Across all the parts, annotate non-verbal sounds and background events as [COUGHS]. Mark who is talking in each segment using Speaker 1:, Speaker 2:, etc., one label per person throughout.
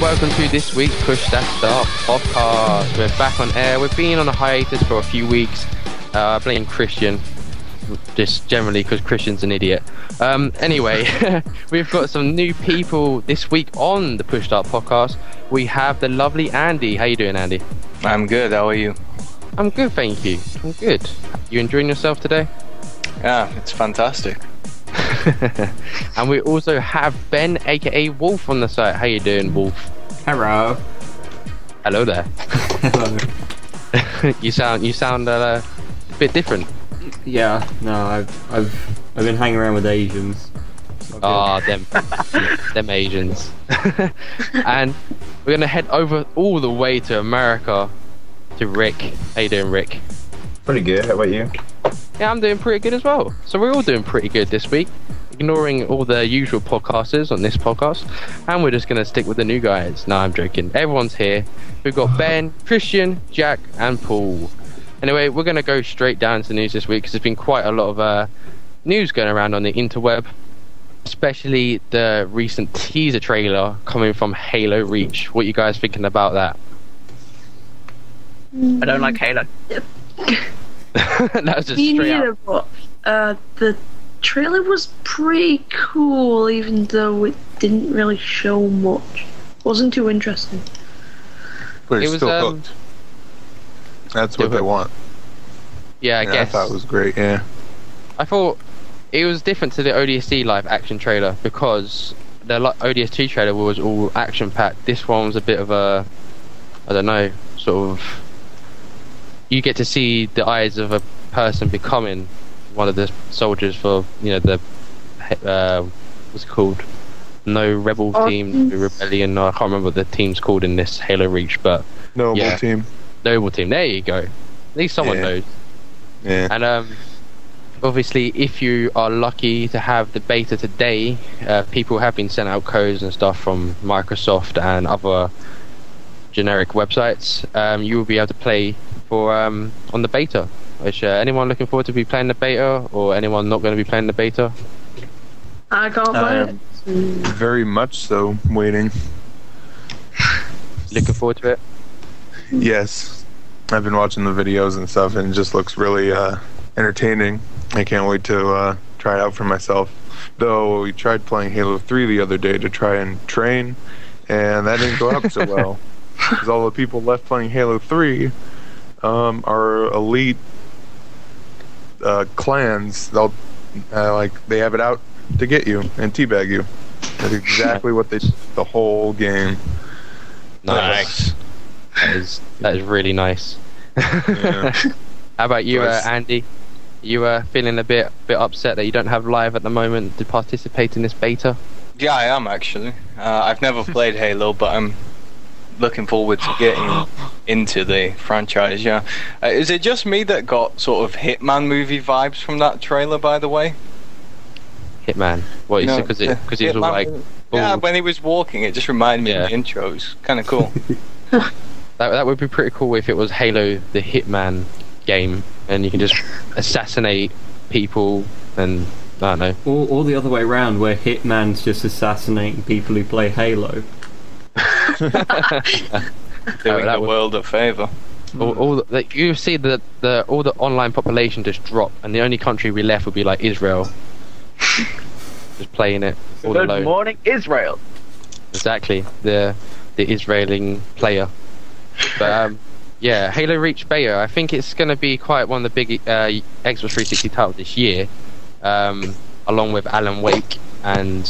Speaker 1: And welcome to this week's Push That Start podcast. We're back on air. We've been on a hiatus for a few weeks. Uh, blame Christian, just generally because Christian's an idiot. Um, anyway, [LAUGHS] we've got some new people this week on the Push Start podcast. We have the lovely Andy. How you doing, Andy?
Speaker 2: I'm good. How are you?
Speaker 1: I'm good, thank you. I'm good. You enjoying yourself today?
Speaker 2: Yeah, it's fantastic. [LAUGHS]
Speaker 1: and we also have Ben, aka Wolf, on the site. How you doing, Wolf?
Speaker 3: Hello.
Speaker 1: Hello there. [LAUGHS]
Speaker 3: Hello. [LAUGHS]
Speaker 1: you sound you sound uh, a bit different.
Speaker 3: Yeah, no, I've I've I've been hanging around with Asians.
Speaker 1: Ah, them, them Asians. and we're gonna head over all the way to America to Rick. How you doing, Rick?
Speaker 4: Pretty good. How about you?
Speaker 1: Yeah, I'm doing pretty good as well. So we're all doing pretty good this week, ignoring all the usual podcasters on this podcast, and we're just gonna stick with the new guys. No, I'm joking. Everyone's here. We've got Ben, [LAUGHS] Christian, Jack, and Paul. Anyway, we're gonna go straight down to the news this week because there's been quite a lot of uh, news going around on the interweb, especially the recent teaser trailer coming from Halo Reach. What you guys thinking about that?
Speaker 5: I don't like Halo. [LAUGHS] [LAUGHS]
Speaker 1: that was just
Speaker 5: Me
Speaker 1: straight out.
Speaker 5: but uh, the trailer was pretty cool, even though it didn't really show much. Wasn't too interesting.
Speaker 6: But
Speaker 1: It was,
Speaker 6: still
Speaker 1: um,
Speaker 6: hooked. That's what they want.
Speaker 1: Yeah, I
Speaker 6: Yeah,
Speaker 1: guess.
Speaker 6: I thought it was great. Yeah.
Speaker 1: I thought it was different to the ODST live action trailer because the li- ODST trailer was all action packed. This one was a bit of a, I don't know, sort of. You get to see the eyes of a person becoming one of the soldiers for you know the, uh, what's it called? No rebel
Speaker 5: Oh,
Speaker 1: team, no rebellion. No, I can't remember what the team's called in this Halo Reach, but
Speaker 6: Noble
Speaker 1: Yeah.
Speaker 6: team.
Speaker 1: noble team. There you go. At least someone
Speaker 6: Yeah.
Speaker 1: knows.
Speaker 6: Yeah.
Speaker 1: And um, obviously, if you are lucky to have the beta today, uh, people have been sent out codes and stuff from Microsoft and other generic websites. Um, you will be able to play for um, on the beta. Which uh, anyone looking forward to be playing the beta, or anyone not going to be playing the beta?
Speaker 5: I can't
Speaker 6: I
Speaker 5: play it.
Speaker 6: very much so waiting.
Speaker 1: Looking forward to it.
Speaker 6: Yes. I've been watching the videos and stuff, and it just looks really uh, entertaining. I can't wait to uh, try it out for myself. Though we tried playing Halo 3 the other day to try and train, and that didn't go up so [LAUGHS] well. Because all the people left playing Halo 3 um, are elite uh, clans. They'll uh, like they have it out to get you and teabag you. That's exactly what they did the whole game.
Speaker 1: Nice. That is that is really nice.
Speaker 6: Yeah. [LAUGHS]
Speaker 1: How about you, uh, Andy? You uh, feeling a bit bit upset that you don't have live at the moment to participate in this beta?
Speaker 2: Yeah, I am actually. Uh, I've never played Halo, but I'm looking forward to getting into the franchise. Yeah. Uh, is it just me that got sort of Hitman movie vibes from that trailer? By the way.
Speaker 1: Hitman. What?
Speaker 2: No,
Speaker 1: Because
Speaker 2: the
Speaker 1: because he's all like.
Speaker 2: movie- Yeah, when he was walking, it just reminded me
Speaker 1: Yeah.
Speaker 2: of the intros. Kind of cool. [LAUGHS] [LAUGHS]
Speaker 1: That that would be pretty cool if it was Halo the Hitman game and you can just assassinate people and I don't know.
Speaker 3: Or, or the other way around, where Hitman's just assassinating people who play Halo. [LAUGHS]
Speaker 2: Doing
Speaker 1: that
Speaker 2: the
Speaker 1: would-
Speaker 2: world a favor.
Speaker 1: All, all the, like, you see the the all the online population just drop and the only country we left would be like Israel. [LAUGHS] just playing it all
Speaker 5: Good
Speaker 1: alone.
Speaker 5: morning, Israel.
Speaker 1: Exactly, the the Israeli player. But um, yeah, Halo Reach beta. I think it's going to be quite one of the big uh, Xbox 360 titles this year, um, along with Alan Wake and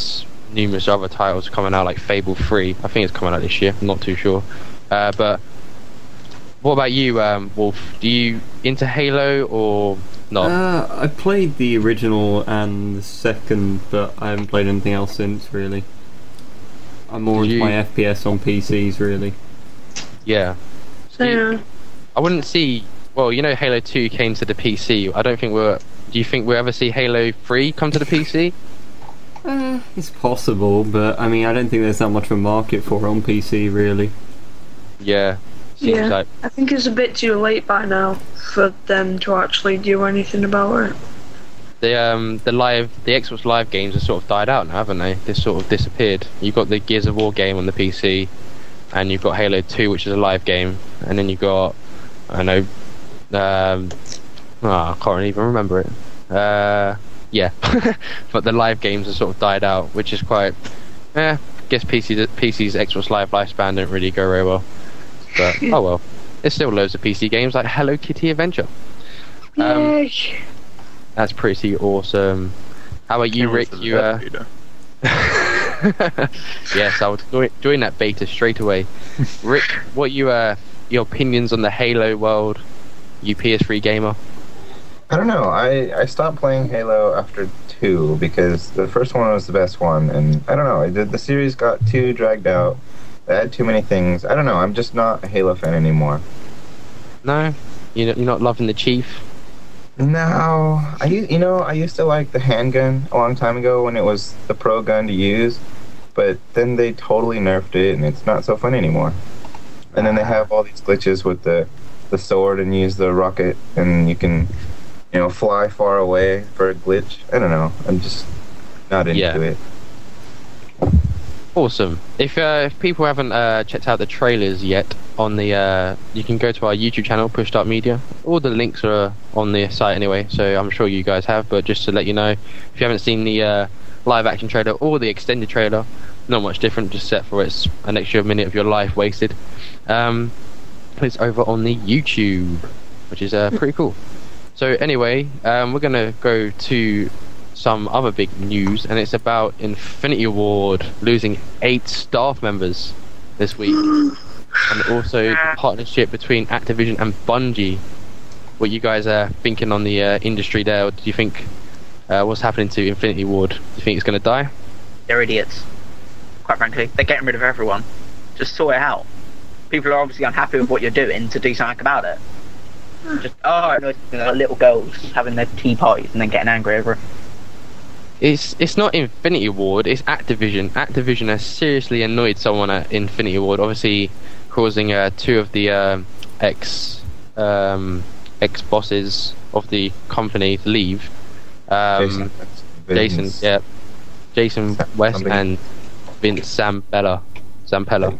Speaker 1: numerous other titles coming out, like Fable 3. I think it's coming out this year. I'm not too sure. Uh, but what about you, um, Wolf? Do you into Halo or not?
Speaker 3: Uh, I played the original and the second, but I haven't played anything else since, really. I'm more
Speaker 1: Did
Speaker 3: into my FPS on PCs, really.
Speaker 1: yeah.
Speaker 5: So, yeah.
Speaker 1: I wouldn't see. Well, you know, Halo 2 came to the PC. I don't think we're. Do you think we'll ever see Halo 3 come to the PC?
Speaker 3: Uh, it's possible, but I mean, I don't think there's that much of a market for it on PC, really.
Speaker 1: Yeah. Seems
Speaker 5: Yeah.
Speaker 1: like.
Speaker 5: I think it's a bit too late by now for them to actually do anything about it.
Speaker 1: the um the live the Xbox Live games have sort of died out now, haven't they? They've sort of disappeared. You've got the Gears of War game on the PC, and you've got Halo Two, which is a live game, and then you've got I know, um, oh, I can't even remember it. Uh, yeah, [LAUGHS] but the live games have sort of died out, which is quite. Eh, guess PC PC's Xbox Live lifespan didn't really go very well. But [LAUGHS] oh well, there's still loads of PC games like Hello Kitty Adventure. Um,
Speaker 5: Yay.
Speaker 1: That's pretty awesome. How about you, Rick? You uh, [LAUGHS] yes, I would join, join that beta straight away. Rick, what you uh your opinions on the Halo world? You PS3 gamer?
Speaker 4: I don't know. I, I stopped playing Halo after two because the first one was the best one, and I don't know. The, the series got too dragged out. They had too many things. I don't know. I'm just not a Halo fan anymore.
Speaker 1: No, you you're not loving the Chief.
Speaker 4: No, I you know I used to like the handgun a long time ago when it was the pro gun to use, but then they totally nerfed it and it's not so fun anymore. And then they ah. have all these glitches with the the sword and use the rocket and you can you know fly far away for a glitch. I don't know. I'm just not into
Speaker 1: Yeah.
Speaker 4: it.
Speaker 1: Awesome. If uh, if people haven't uh, checked out the trailers yet on the, uh, you can go to our YouTube channel, Push Start Media. All the links are on the site anyway, so I'm sure you guys have. But just to let you know, if you haven't seen the uh, live action trailer or the extended trailer, not much different, just set for it's an extra minute of your life wasted. Um, it's over on the YouTube, which is uh, pretty cool. So anyway, um, we're gonna go to some other big news, and it's about Infinity Ward losing eight staff members this week, and also the partnership between Activision and Bungie. What you guys are thinking on the uh, industry there? Or do you think uh, what's happening to Infinity Ward? Do you think it's going to die?
Speaker 7: They're idiots. Quite frankly, they're getting rid of everyone. Just sort it out. People are obviously unhappy with what you're doing to do something about it. Just oh, no, you know, little girls having their tea parties and then getting angry over it.
Speaker 1: It's it's not Infinity Ward. It's Activision. Activision has seriously annoyed someone at Infinity Ward, obviously causing uh, two of the um ex um, ex bosses of the company to leave. Um, Jason,
Speaker 4: Vince.
Speaker 1: yeah, Jason
Speaker 4: Sam-
Speaker 1: West
Speaker 4: somebody.
Speaker 1: and Vince Zampella, Zampella.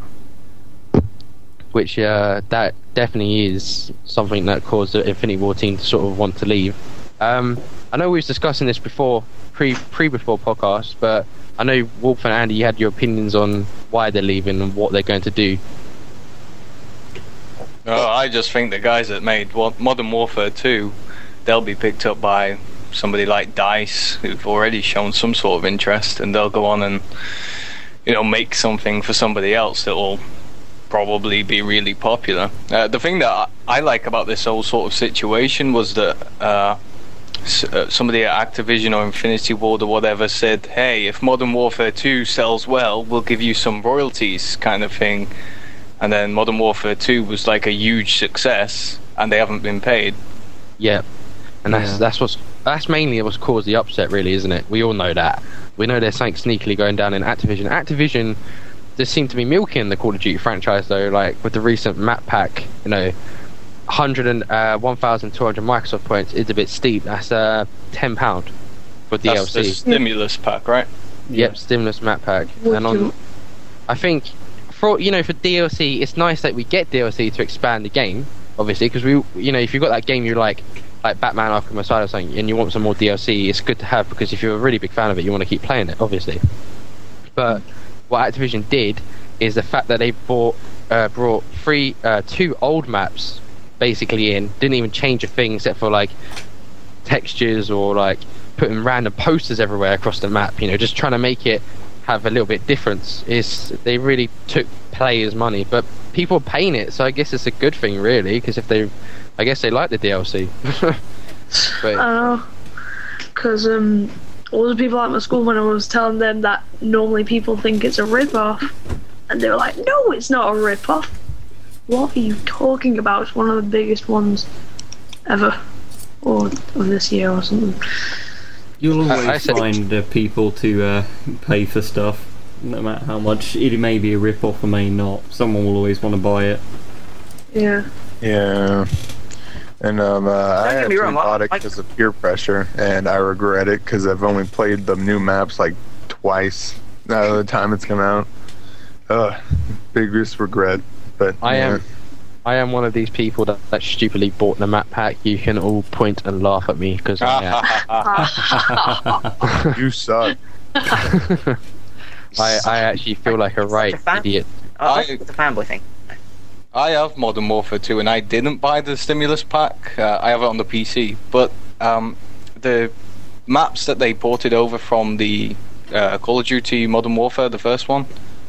Speaker 1: Which uh, that definitely is something that caused the Infinity Ward team to sort of want to leave. Um, I know we was discussing this before, pre pre before podcast, but I know Wolf and Andy, you had your opinions on why they're leaving and what they're going to do.
Speaker 2: Oh, I just think the guys that made Modern Warfare 2, they'll be picked up by somebody like Dice, who've already shown some sort of interest, and they'll go on and, you know, make something for somebody else that will probably be really popular. Uh, the thing that I, I like about this whole sort of situation was that uh, s- uh, somebody at Activision or Infinity Ward or whatever said, "Hey, if Modern Warfare 2 sells well, we'll give you some royalties," kind of thing and then Modern Warfare 2 was like a huge success, and they haven't been paid.
Speaker 1: Yeah, and that's
Speaker 3: Yeah.
Speaker 1: that's what's that's mainly what's caused the upset, really, isn't it? We all know that. We know there's something sneakily going down in Activision. Activision just seem to be milking the Call of Duty franchise, though. Like with the recent map pack, you know, 100 and uh, 1,200 Microsoft points is a bit steep. That's uh, 10 pound for
Speaker 2: That's the
Speaker 1: DLC.
Speaker 2: stimulus pack, right?
Speaker 1: Yep, stimulus map pack. And on, I think for you know for DLC, it's nice that we get DLC to expand the game, obviously, because we you know if you've got that game you like, like Batman Arkham Asylum or something, and you want some more DLC, it's good to have because if you're a really big fan of it, you want to keep playing it, obviously. But what Activision did is the fact that they bought uh, brought three uh, two old maps basically in, didn't even change a thing except for like textures or like putting random posters everywhere across the map. You know, just trying to make it have a little bit difference. Is they really took players' money, but people are paying it, so I guess it's a good thing, really, because if they, I guess they like the DLC. [LAUGHS] but.
Speaker 5: Because um, all the people at my school, when I was telling them that normally people think it's a rip-off, and they were like, no, it's not a rip-off. What are you talking about? It's one of the biggest ones ever. Or of this year or something.
Speaker 3: You'll always
Speaker 1: I said-
Speaker 3: find uh, people to uh, pay for stuff, no matter how much. It may be a rip off or may not. Someone will always want to buy it.
Speaker 5: Yeah.
Speaker 6: Yeah. And um, uh, I
Speaker 7: get me
Speaker 6: actually
Speaker 7: wrong,
Speaker 6: bought it
Speaker 7: I-
Speaker 6: because of peer pressure, and I regret it because I've only played the new maps like twice out of the time it's come out. Ugh, biggest regret. But
Speaker 1: I
Speaker 6: yeah.
Speaker 1: am. I am one of these people that, that stupidly bought the map pack. You can all point and laugh at me because I, [LAUGHS]
Speaker 6: you suck. [LAUGHS]
Speaker 1: I I actually feel like a
Speaker 7: Such a
Speaker 1: right
Speaker 7: fan.
Speaker 1: idiot.
Speaker 7: I,
Speaker 2: I-
Speaker 7: it's a fanboy thing.
Speaker 2: I have Modern Warfare 2 and I didn't buy the stimulus pack. Uh, I have it on the PC, but um, the maps that they ported over from the uh, Call of Duty Modern Warfare, the first one,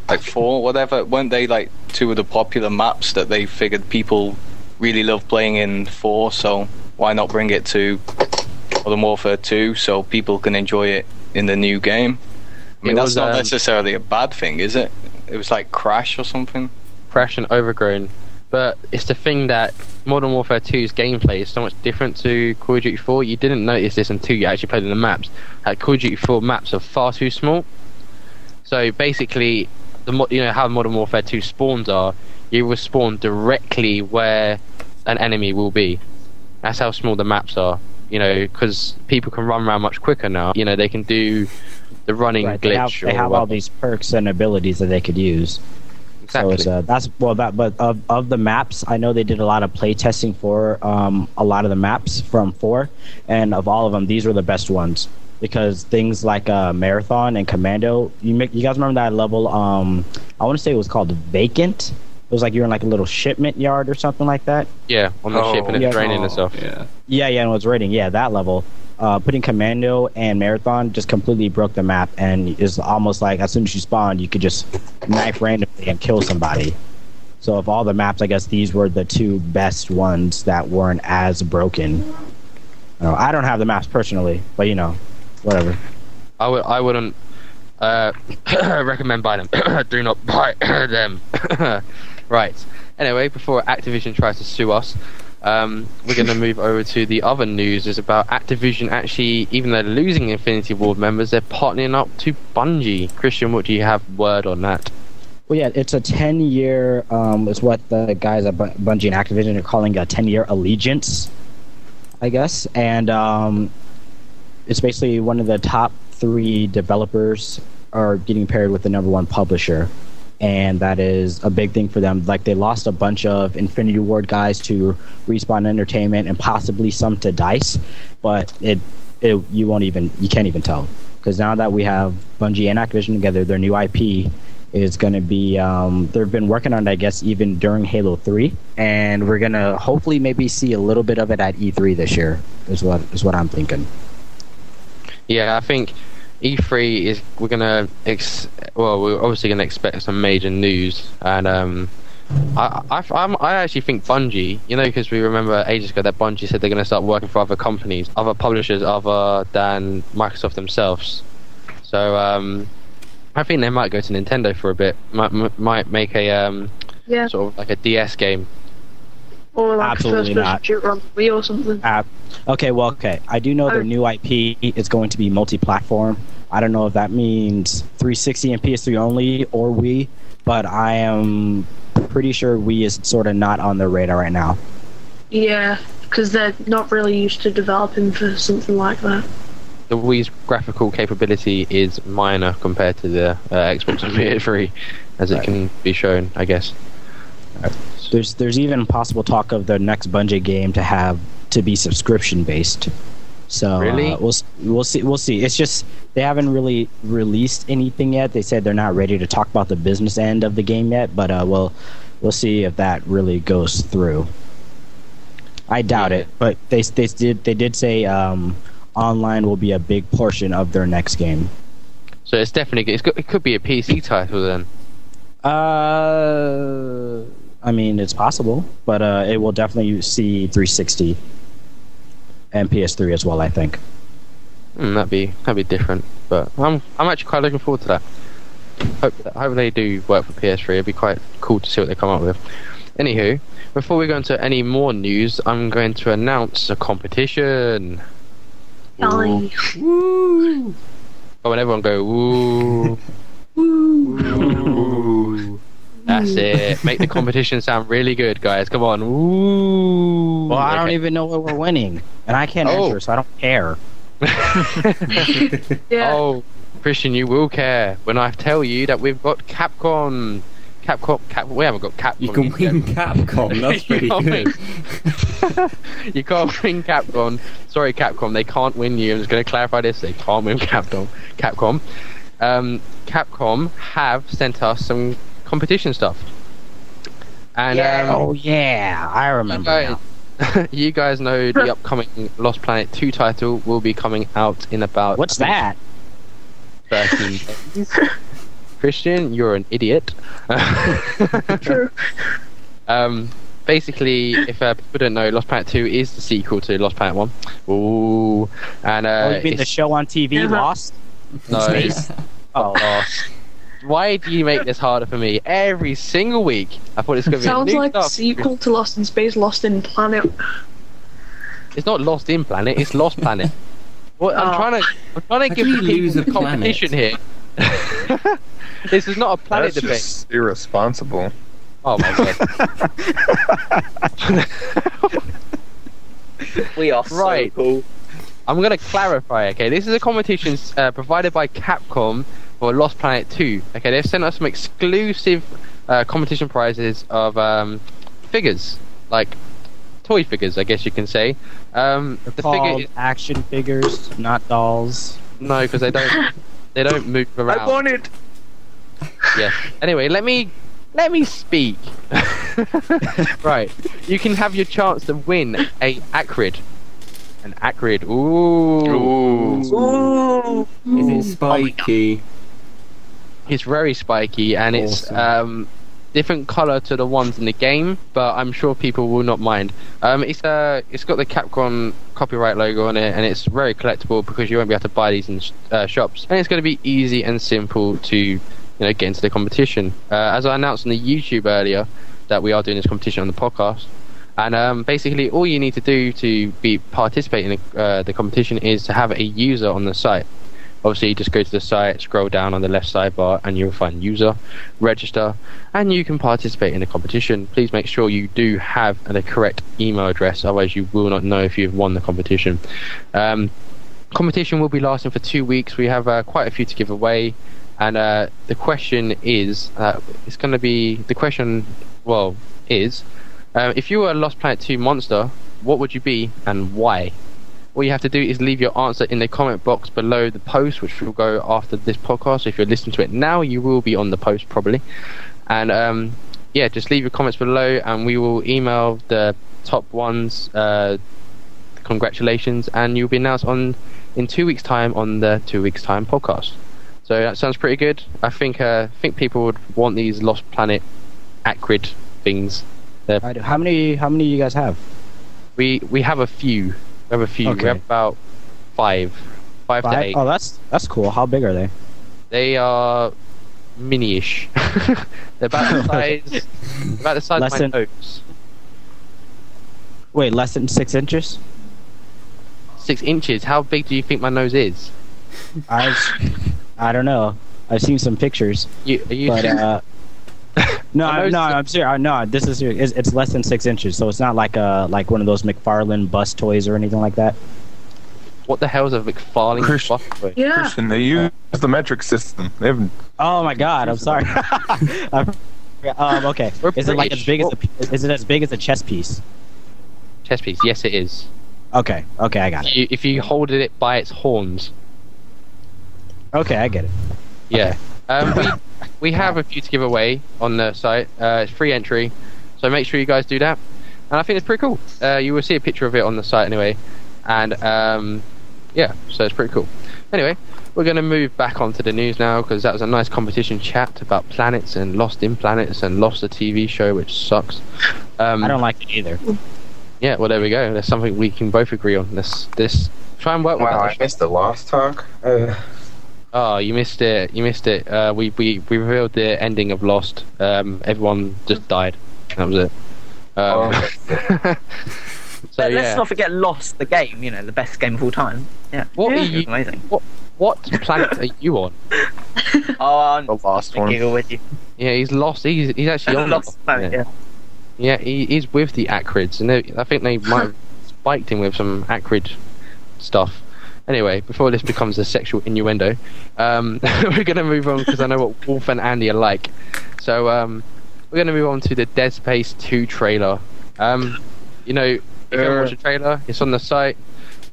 Speaker 2: like four, whatever, weren't they like two of the popular maps that they figured people really love playing in four? So why not bring it to Modern Warfare 2 so people can enjoy it in the new game? I mean,
Speaker 1: It
Speaker 2: that's
Speaker 1: was,
Speaker 2: not
Speaker 1: um,
Speaker 2: necessarily a bad thing, is it? It was like Crash or something.
Speaker 1: Crash and Overgrown. But it's the thing that Modern Warfare 2's gameplay is so much different to Call of Duty 4. You didn't notice this until you actually played in the maps. That Call of Duty 4 maps are far too small. So basically, the mo- you know how Modern Warfare 2 spawns are. You will spawn directly where an enemy will be. That's how small the maps are. You know, because people can run around much quicker now. You know, they can do the running
Speaker 8: Right, they have,
Speaker 1: glitch.
Speaker 8: they
Speaker 1: or
Speaker 8: have all these perks and abilities that they could use.
Speaker 1: Exactly.
Speaker 8: So it's uh, that's well that but of of the maps, I know they did a lot of play testing for um a lot of the maps from four, and of all of them, these were the best ones because things like uh, marathon and commando. You make you guys remember that level? Um, I want to say it was called vacant. It was like you're in like a little shipment yard or something like that.
Speaker 1: yeah, on the
Speaker 2: Oh,
Speaker 1: ship and it's
Speaker 8: yeah.
Speaker 1: raining and stuff.
Speaker 3: Yeah.
Speaker 8: Yeah, yeah, and it was rating. Yeah, that level. Uh, putting commando and marathon just completely broke the map, and it's almost like as soon as you spawned, you could just knife randomly and kill somebody. So of all the maps, I guess these were the two best ones that weren't as broken. I don't have the maps personally, but you know, whatever.
Speaker 1: I would I wouldn't uh, [COUGHS] recommend buying them. [COUGHS] Do not buy [COUGHS] them. right. Anyway, before Activision tries to sue us, um, we're going to move over to the other news. Is about Activision actually, even though they're losing Infinity Ward members, they're partnering up to Bungie. Christian, what do you have word on that?
Speaker 8: Well, yeah, it's a ten-year. Um, is what the guys at Bu- Bungie and Activision are calling a ten-year allegiance, I guess, and um, it's basically one of the top three developers are getting paired with the number one publisher, and that is a big thing for them. Like they lost a bunch of Infinity Ward guys to Respawn Entertainment and possibly some to Dice, but it, it you won't even you can't even tell. Because now that we have Bungie and Activision together, their new IP is going to be um, they've been working on it i guess even during halo 3 and we're to hopefully maybe see a little bit of it at e3 this year is what is what i'm thinking.
Speaker 1: Yeah, I think E3 is we're gonna ex- well we're obviously gonna expect some major news and um I I I'm, I actually think Bungie you know because we remember ages ago that Bungie said they're gonna start working for other companies other publishers other than Microsoft themselves so um I think they might go to Nintendo for a bit might m- might make a um
Speaker 5: Yeah.
Speaker 1: sort of like a DS game
Speaker 5: Or like
Speaker 8: Absolutely
Speaker 5: a first
Speaker 8: not.
Speaker 5: shooter on Wii or something.
Speaker 8: uh, okay well okay i do know their
Speaker 5: Oh.
Speaker 8: new ip is going to be multi-platform i don't know if that means 360 and ps3 only or wii but i am pretty sure wii is sort of not on their radar right now
Speaker 5: Yeah, because they're not really used to developing for something like that.
Speaker 1: the Wii's graphical capability is minor compared to the uh, Xbox and PS3 as it can be shown I guess
Speaker 8: There's there's even possible talk of the next Bungie game to have to be subscription based. So
Speaker 1: Really?
Speaker 8: uh, we'll we'll see we'll see. It's just they haven't really released anything yet. They said they're not ready to talk about the business end of the game yet, but uh, we'll we'll see if that really goes through. I doubt it, but they they did they did say um, online will be a big portion of their next game.
Speaker 1: So it's definitely it's got, it could be a PC title then.
Speaker 8: Uh, I mean, it's possible, but uh, it will definitely see 360 and PS3 as well. I think.
Speaker 1: Mm, that'd be that'd be different, but I'm I'm actually quite looking forward to that. Hope hope they do work for PS3. It'd be quite cool to see what they come up with. Anywho, before we go into any more news, I'm going to announce a competition.
Speaker 5: Nice.
Speaker 1: Oh, and everyone go woo. [LAUGHS] That's That's it. Make the competition sound really good, guys. Come on. Ooh.
Speaker 8: Well, I don't even know what we're winning, and I can't
Speaker 1: Oh.
Speaker 8: enter, so I don't care. [LAUGHS]
Speaker 5: Yeah.
Speaker 1: Oh, Christian, you will care when I tell you that we've got Capcom. Capcom. Cap. We haven't got Capcom.
Speaker 3: You can
Speaker 1: yet.
Speaker 3: win Capcom. [LAUGHS] That's pretty
Speaker 1: You
Speaker 3: good. [LAUGHS]
Speaker 1: you can't win Capcom. Sorry, Capcom. They can't win you. I'm just going to clarify this. They can't win Capcom. Capcom. Um, Capcom have sent us some competition stuff. And um,
Speaker 8: Oh yeah, I
Speaker 1: you
Speaker 8: remember.
Speaker 1: guys,
Speaker 8: now. [LAUGHS]
Speaker 1: you guys know the [LAUGHS] upcoming Lost Planet 2 title will be coming out in about
Speaker 8: What's that?
Speaker 1: 13 [LAUGHS] days. Christian, you're an idiot.
Speaker 5: True.
Speaker 1: um, basically, if uh, people don't know, Lost Planet 2 is the sequel to Lost Planet 1. Ooh. And, uh,
Speaker 8: oh, you mean the show on TV,
Speaker 5: Uh-huh.
Speaker 8: Lost?
Speaker 1: no,
Speaker 8: Oh,
Speaker 1: Lost. Why do you make this harder for me every single week? I thought it's going to be
Speaker 5: Sounds
Speaker 1: new
Speaker 5: like the
Speaker 1: stuff.
Speaker 5: sequel to Lost in Space, Lost in Planet.
Speaker 1: It's not Lost in Planet, it's Lost Planet. [LAUGHS] Well, I'm
Speaker 5: Oh.
Speaker 1: trying to, I'm trying to
Speaker 3: How
Speaker 1: give
Speaker 3: you
Speaker 1: people
Speaker 3: lose a
Speaker 1: the competition here. [LAUGHS] this is not a planet
Speaker 6: That's
Speaker 1: debate.
Speaker 6: just irresponsible.
Speaker 1: Oh my god. [LAUGHS]
Speaker 7: We are
Speaker 1: Right.
Speaker 7: so cool.
Speaker 1: I'm going to clarify, okay? This is a competition uh, provided by Capcom for Lost Planet 2. Okay, they've sent us some exclusive uh, competition prizes of um, figures, like toy figures, I guess you can say. Um, the
Speaker 8: called
Speaker 1: figure,
Speaker 8: action figures, not dolls.
Speaker 1: no, because they don't, [LAUGHS] they don't move around.
Speaker 7: I want it.
Speaker 1: Yes. Anyway, let me let me speak. [LAUGHS] right. You can have your chance to win a Akrid. An Akrid. Ooh.
Speaker 7: Ooh.
Speaker 3: Is it spiky?
Speaker 1: It's very spiky and it's um different color to the ones in the game, but I'm sure people will not mind. Um, it's uh, it's got the Capcom copyright logo on it, and it's very collectible because you won't be able to buy these in sh- uh, shops, and it's going to be easy and simple to you know get into the competition. Uh, as I announced on the YouTube earlier, that we are doing this competition on the podcast. And um, basically, all you need to do to be participate in the, uh, the competition is to have a user on the site. Obviously, you just go to the site, scroll down on the left sidebar, and you'll find user, register, and you can participate in the competition. Please make sure you do have the correct email address, otherwise, you will not know if you've won the competition. Um, competition will be lasting for two weeks. We have uh, quite a few to give away, and uh, the question is uh, it's going to be the question, well, is um, if you were a Lost Planet 2 monster, what would you be and why? All you have to do is leave your answer in the comment box below the post, which will go after this podcast. If you're listening to it now, you will be on the post probably. And um, yeah, just leave your comments below, and we will email the top ones. Uh, congratulations, and you'll be announced on in two weeks' time on the two weeks' time podcast. So that sounds pretty good. I think uh, think people would want these Lost Planet Akrid things.
Speaker 8: I do- How many? How many do you guys have?
Speaker 1: We we have a few. We have a few.
Speaker 8: Okay.
Speaker 1: We have about five, five, to eight.
Speaker 8: Oh, that's that's cool. How big are they?
Speaker 1: They are mini-ish. [LAUGHS] They're about the [LAUGHS] size, about the size
Speaker 8: Less
Speaker 1: of my
Speaker 8: than-
Speaker 1: nose.
Speaker 8: Wait, less than six inches?
Speaker 1: Six inches. How big do you think my nose is?
Speaker 8: I've, I don't know. I've seen some pictures,
Speaker 1: You, are you?
Speaker 8: but [LAUGHS] uh, [LAUGHS] no, I,
Speaker 1: nose
Speaker 8: no, I'm serious. No, this is serious. It's, it's less than six inches, so it's not like uh like one of those McFarlane bus toys or anything like that.
Speaker 1: what the hell's a McFarlane
Speaker 6: Chris-
Speaker 1: buff toy?
Speaker 5: Yeah.
Speaker 6: Christian, they use the metric system. They have
Speaker 8: Oh my god, I'm sorry. I forgot. [LAUGHS] um, okay,
Speaker 1: We're
Speaker 8: is it like as
Speaker 1: British.
Speaker 8: big as a, is it as big as a chess piece?
Speaker 1: Chess piece. Yes, it is.
Speaker 8: Okay, okay, I got it.
Speaker 1: You, if you hold it by its horns.
Speaker 8: Okay, I get it.
Speaker 1: Yeah. Um, we we have a few to give away on the site. Uh, it's free entry, so make sure you guys do that. And I think it's pretty cool. Uh, you will see a picture of it on the site anyway, and um, yeah, so it's pretty cool. Anyway, we're going to move back onto the news now because that was a nice competition chat about planets and Lost in Planets and Lost the TV show, which sucks. Um,
Speaker 8: I don't like it either.
Speaker 1: Yeah, well there we go. There's something we can both agree on. This this try and work with
Speaker 4: Wow,
Speaker 1: that.
Speaker 4: I missed the Lost talk. Uh,
Speaker 1: Oh, you missed it. You missed it. Uh, we, we we revealed the ending of Lost. Um, everyone just died. That was it. Um, [LAUGHS] so
Speaker 7: Let,
Speaker 1: yeah,
Speaker 7: Let's not forget Lost, the game. You know, the best game of all time. Yeah.
Speaker 1: what
Speaker 5: Yeah.
Speaker 1: are you
Speaker 7: amazing.
Speaker 1: what what planet are you on? [LAUGHS]
Speaker 7: Oh, I'm
Speaker 6: The last one.
Speaker 7: with you.
Speaker 1: Yeah, he's lost. He's he's actually [LAUGHS] on.
Speaker 7: Lost
Speaker 1: the-
Speaker 7: planet, yeah.
Speaker 1: Yeah, he, he's with the Akrids, and they, I think they might have spiked him with some Akrid stuff. Anyway, before this becomes a sexual innuendo, um, [LAUGHS] we're going to move on because I know what Wolf and Andy are like. So um, we're going to move on to the Dead Space 2 trailer. Um, you know, if you haven't watched the trailer, it's on the site,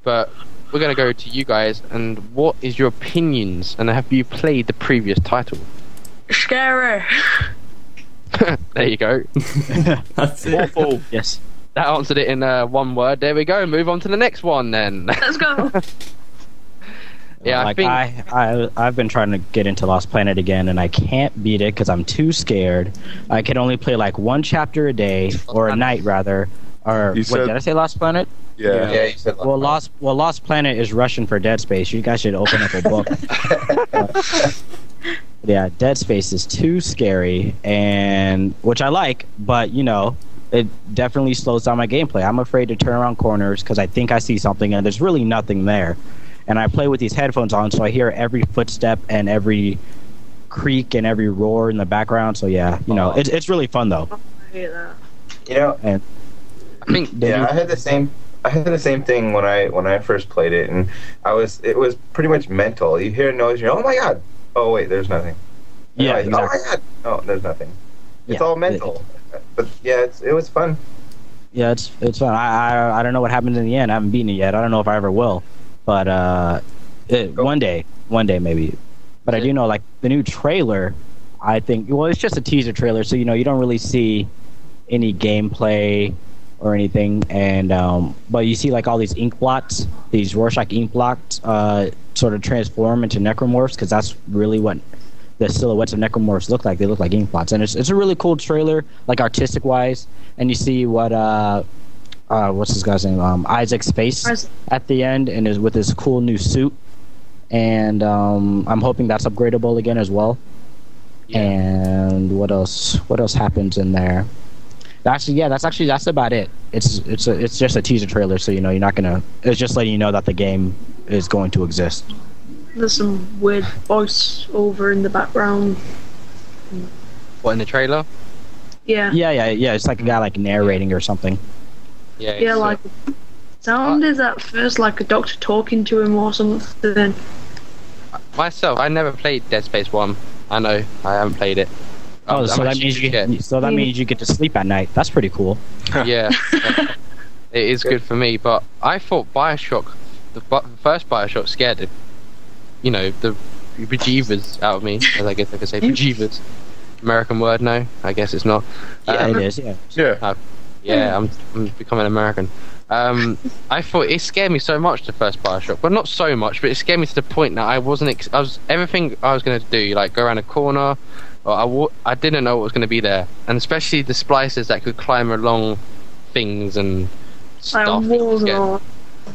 Speaker 1: but we're going to go to you guys. And what is your opinions? And have you played the previous title?
Speaker 5: Scary. [LAUGHS]
Speaker 1: there you go. [LAUGHS]
Speaker 3: That's it.
Speaker 7: Awful.
Speaker 8: Yes.
Speaker 1: That answered it in uh, one word. There we go. Move on to the next one then.
Speaker 5: Let's go.
Speaker 1: Yeah, I
Speaker 8: like
Speaker 1: think.
Speaker 8: I, I I've been trying to get into Lost Planet again, and I can't beat it because I'm too scared. I can only play like one chapter a day or a night rather. Or
Speaker 6: You
Speaker 8: wait,
Speaker 6: said-
Speaker 8: did I say Lost Planet?
Speaker 6: Yeah.
Speaker 4: Yeah, you said
Speaker 8: Well, Lost well Lost Planet is Russian for Dead Space. You guys should open up a book. [LAUGHS] [LAUGHS] yeah, Dead Space is too scary, and which I like, but you know, it definitely slows down my gameplay. I'm afraid to turn around corners because I think I see something, and there's really nothing there. And I play with these headphones on, so I hear every footstep and every creak and every roar in the background. So yeah, you know, it's it's really fun though.
Speaker 5: I hate that.
Speaker 4: You know,
Speaker 1: I think. [CLEARS THROAT]
Speaker 4: yeah, I had the same. I had the same thing when I when I first played it, and I was it was pretty much mental. You hear a noise, you're oh my god, oh wait, there's nothing. And
Speaker 8: Yeah,
Speaker 4: like,
Speaker 8: exactly.
Speaker 4: Oh my god, oh there's nothing. It's
Speaker 8: Yeah,
Speaker 4: all mental. But yeah, it's, it was fun.
Speaker 8: Yeah, it's it's fun. I, I I don't know what happens in the end. I haven't beaten it yet. I don't know if I ever will, but uh, it,
Speaker 4: Go.
Speaker 8: one day, one day maybe. But I do know like the new trailer. I think well, it's just a teaser trailer, so you know you don't really see any gameplay or anything. And um, but you see like all these ink blots, these Rorschach ink blots, uh, sort of transform into necromorphs because that's really what the silhouettes of necromorphs look like. They look like ink blots, and it's it's a really cool trailer, like artistic wise. And you see what uh, uh, what's this guy's name? Um, Isaac's face
Speaker 5: Isaac.
Speaker 8: at the end, and is with his cool new suit. And um, I'm hoping that's upgradable again as well. Yeah. And what else? What else happens in there? Actually, yeah, that's actually that's about it. It's it's a, it's just a teaser trailer, so you know you're not gonna. It's just letting you know that the game is going to exist.
Speaker 5: There's some weird voice over in the background.
Speaker 1: What in the trailer?
Speaker 5: Yeah.
Speaker 8: Yeah, yeah, yeah. It's like a guy like narrating or something.
Speaker 1: Yeah.
Speaker 5: Yeah,
Speaker 1: it's, uh,
Speaker 5: like sounded at first like a doctor talking to him or something.
Speaker 1: myself. I never played Dead Space One. I know. I haven't played it.
Speaker 8: Oh,
Speaker 1: I'm-
Speaker 8: so
Speaker 1: I'm
Speaker 8: that means you
Speaker 1: scared.
Speaker 8: so that means you get to sleep at night. That's pretty cool. [LAUGHS]
Speaker 1: yeah. yeah. [LAUGHS] It is good for me, but I thought Bioshock, the bu- first Bioshock, scared it. You know, the bejeevers out of me, as I guess I could say, [LAUGHS] bejeevers. American word, no? I guess it's not.
Speaker 8: Yeah,
Speaker 1: Um,
Speaker 8: it is. Yeah.
Speaker 6: Yeah.
Speaker 1: Yeah, I'm, I'm becoming American. Um, [LAUGHS] I thought it scared me so much the first Bioshock, but not so much. But it scared me to the point that I wasn't. Ex- I was everything I was going to do, like go around a corner, or I w- I didn't know what was going to be there, and especially the splicers that could climb along things and
Speaker 5: Like
Speaker 1: stuff.
Speaker 5: walls and all.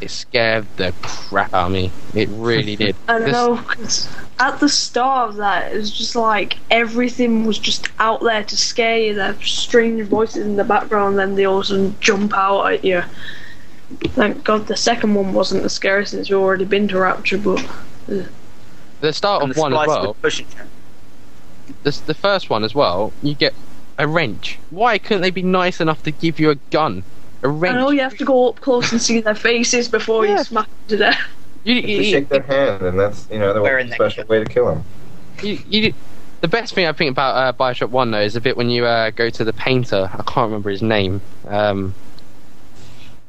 Speaker 1: It scared the crap out of me. It really [LAUGHS] did.
Speaker 5: I don't
Speaker 1: This-
Speaker 5: know, 'cause at the start of that, it was just like everything was just out there to scare you. There strange voices in the background, then they all of a sudden jump out at you. Thank God the second one wasn't as scary since you've already been to Rapture, but uh.
Speaker 1: The start
Speaker 7: And
Speaker 1: of
Speaker 7: the
Speaker 1: one as
Speaker 7: splice
Speaker 1: well.
Speaker 7: was.
Speaker 1: This, the first one as well. You get a wrench. Why couldn't they be nice enough to give you a gun? A
Speaker 5: I
Speaker 1: wrench.
Speaker 5: know you have to go up close and see their faces before
Speaker 1: Yeah.
Speaker 5: you smack them to death.
Speaker 1: You,
Speaker 4: If you
Speaker 1: you,
Speaker 4: shake their hand, and that's you know the
Speaker 7: Wearing
Speaker 4: special way to kill them.
Speaker 1: you, you, the best thing I think about uh, Bioshock One though is the bit when you uh, go to the painter. I can't remember his name. Um,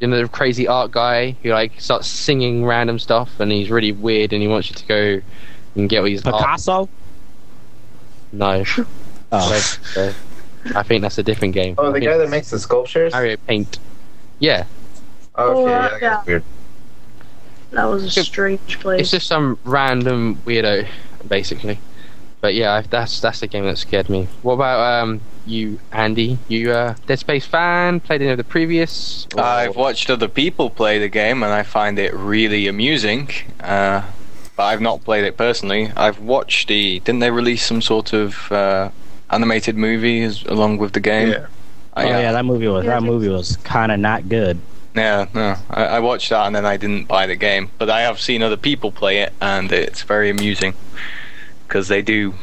Speaker 1: you know the crazy art guy who like starts singing random stuff and he's really weird and he wants you to go and get all his art.
Speaker 8: Picasso.
Speaker 1: No, [LAUGHS]
Speaker 8: Oh.
Speaker 1: I think that's a different game.
Speaker 4: Oh, the
Speaker 1: think
Speaker 4: guy that makes the sculptures.
Speaker 1: Mario Paint. Yeah,
Speaker 4: Oh,
Speaker 5: Oh,
Speaker 4: okay, yeah, that
Speaker 5: yeah.
Speaker 4: weird.
Speaker 5: That was a
Speaker 1: It's-
Speaker 5: strange
Speaker 1: it's just some random weirdo, basically. But yeah, that's that's the game that scared me. What about um you, Andy? You uh Dead Space fan? Played any of the previous? or-
Speaker 2: I've watched other people play the game and I find it really amusing. Uh, but I've not played it personally. I've watched the. Didn't they release some sort of uh, animated movie as, along with the game?
Speaker 6: Yeah.
Speaker 2: I,
Speaker 8: oh
Speaker 2: uh,
Speaker 8: yeah, that movie was
Speaker 5: Yeah,
Speaker 8: that movie was kind of not good.
Speaker 2: Yeah, no, I, I watched that and then I didn't buy the game, but I have seen other people play it and it's very amusing because they do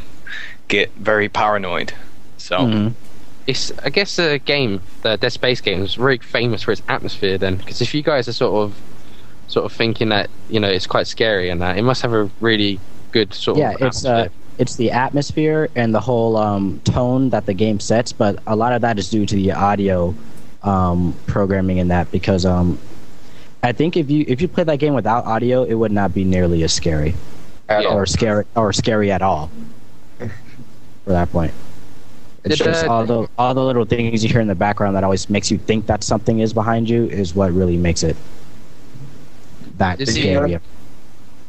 Speaker 2: get very paranoid. So
Speaker 8: Mhm.
Speaker 1: It's I guess the game, the Dead Space game, is very famous for its atmosphere. Then, because if you guys are sort of, sort of thinking that you know it's quite scary and that, it must have a really good sort
Speaker 8: Yeah,
Speaker 1: of
Speaker 8: it's uh,
Speaker 1: atmosphere.
Speaker 8: It's the atmosphere and the whole um, tone that the game sets, but a lot of that is due to the audio um, programming in that because um, I think if you if you play that game without audio, it would not be nearly as scary
Speaker 4: At
Speaker 1: Yeah.
Speaker 4: all.
Speaker 8: or scary or scary at all. [LAUGHS] For that point, it's
Speaker 1: Did,
Speaker 8: just
Speaker 1: uh,
Speaker 8: all the all the little things you hear in the background that always makes you think that something is behind you is what really makes it that scary.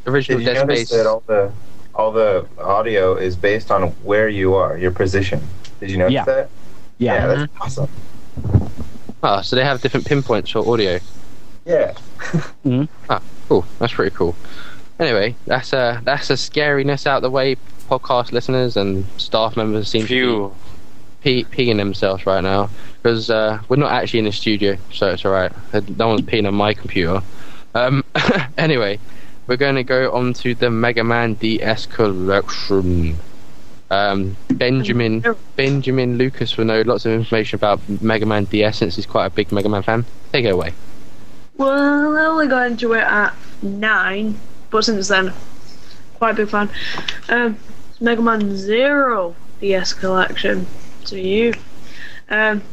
Speaker 1: Original
Speaker 4: Did you
Speaker 1: Dead
Speaker 4: notice
Speaker 1: Space.
Speaker 4: that all the all the audio is based on where you are, your position? Did you notice
Speaker 8: Yeah.
Speaker 4: that?
Speaker 8: yeah, Yeah,
Speaker 4: that's awesome.
Speaker 1: Oh, so they have different pinpoints for audio.
Speaker 4: Yeah. Hmm. [LAUGHS] Ah.
Speaker 1: Cool. That's pretty cool. Anyway, that's a that's a scariness out the way. Podcast listeners and staff members seem to be pee- peeing themselves right now because uh, we're not actually in the studio, so it's all right. No one's peeing on my computer. Um, [LAUGHS] anyway, we're going to go on to the Mega Man DS collection. Um, Benjamin Benjamin Lucas will know lots of information about Mega Man DS since he's quite a big Mega Man fan. Take it away.
Speaker 5: Well, I only got into it at nine, but since then, quite a big fan. Um, Mega Man Zero DS collection to you. Um,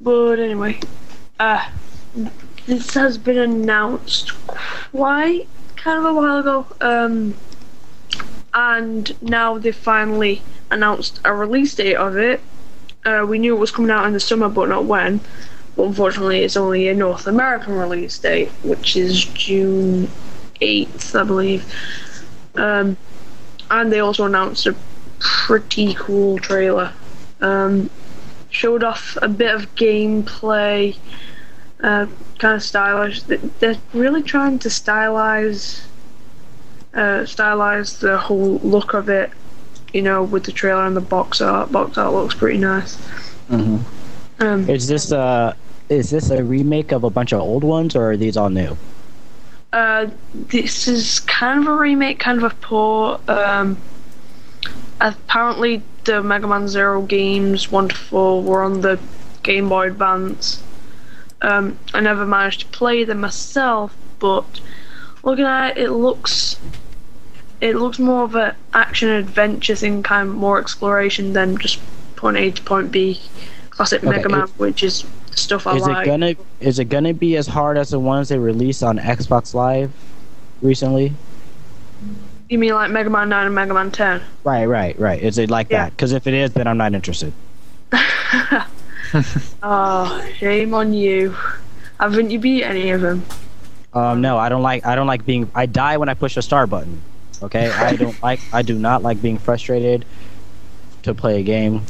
Speaker 5: but anyway, uh, this has been announced quite kind of a while ago. Um, and now they finally announced a release date of it. Uh, we knew it was coming out in the summer, but not when. But unfortunately, it's only a North American release date, which is June 8th, I believe. Um, and they also announced a pretty cool trailer. Um, showed off a bit of gameplay, uh, kind of stylish. They- They're really trying to stylize, uh, stylize the whole look of it. You know, with the trailer and the box art. Box art looks pretty nice.
Speaker 8: hmm
Speaker 5: Um,
Speaker 8: Is this a is this a remake of a bunch of old ones or are these all new?
Speaker 5: Uh, this is kind of a remake, kind of a port. Um, apparently, the Mega Man Zero games, one to four, were on the Game Boy Advance. Um, I never managed to play them myself, but looking at it, it looks it looks more of an action adventure thing, kind of more exploration than just point A to point B. Classic
Speaker 8: Okay,
Speaker 5: Mega Man,
Speaker 8: it-
Speaker 5: which is stuff I
Speaker 8: is
Speaker 5: like.
Speaker 8: it gonna is it gonna be as hard as the ones they released on Xbox Live recently?
Speaker 5: You mean like Mega Man 9 and Mega Man 10?
Speaker 8: Right, right, right. Is it like
Speaker 5: Yeah.
Speaker 8: that? Because if it is, then I'm not interested. [LAUGHS] [LAUGHS]
Speaker 5: oh, shame on you. Haven't you beat any of them?
Speaker 8: Um, no, I don't like I don't like being I die when I push a star button. Okay, I [LAUGHS] don't like I do not like being frustrated to play a game.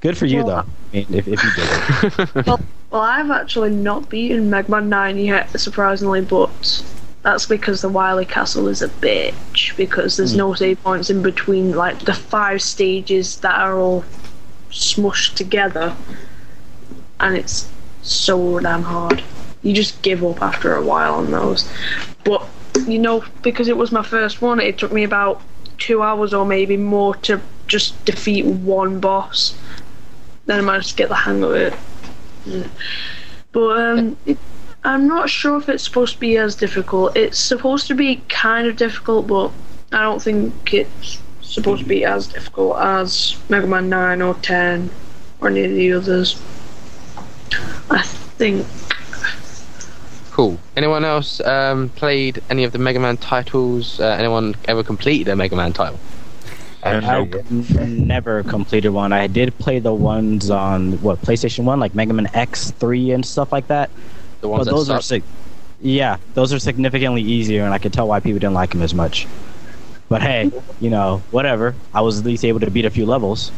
Speaker 8: Good for you
Speaker 5: Well,
Speaker 8: though. I mean, if, if you did it. [LAUGHS]
Speaker 5: Well, I've actually not beaten Mega Man 9 yet, surprisingly, but that's because the Wily Castle is a bitch, because there's no save points in between, like, the five stages that are all smushed together, and it's so damn hard. You just give up after a while on those. But, you know, because it was my first one, it took me about two hours or maybe more to just defeat one boss. Then I managed to get the hang of it. But um, it, I'm not sure if it's supposed to be as difficult. It's supposed to be kind of difficult, but I don't think it's supposed to be as difficult as Mega Man 9 or 10 or any of the others. I think.
Speaker 1: Cool. Anyone else um, played any of the Mega Man titles? Uh, anyone ever completed a Mega Man title?
Speaker 4: Actually,
Speaker 8: I n- never completed one. I did play the ones on what PlayStation One, like Mega Man X three and stuff like that.
Speaker 1: The ones
Speaker 8: But
Speaker 1: that
Speaker 8: those are
Speaker 1: suck?
Speaker 8: sig- yeah, those are significantly easier, and I could tell why people didn't like them as much. But hey, you know, whatever. I was at least able to beat a few levels.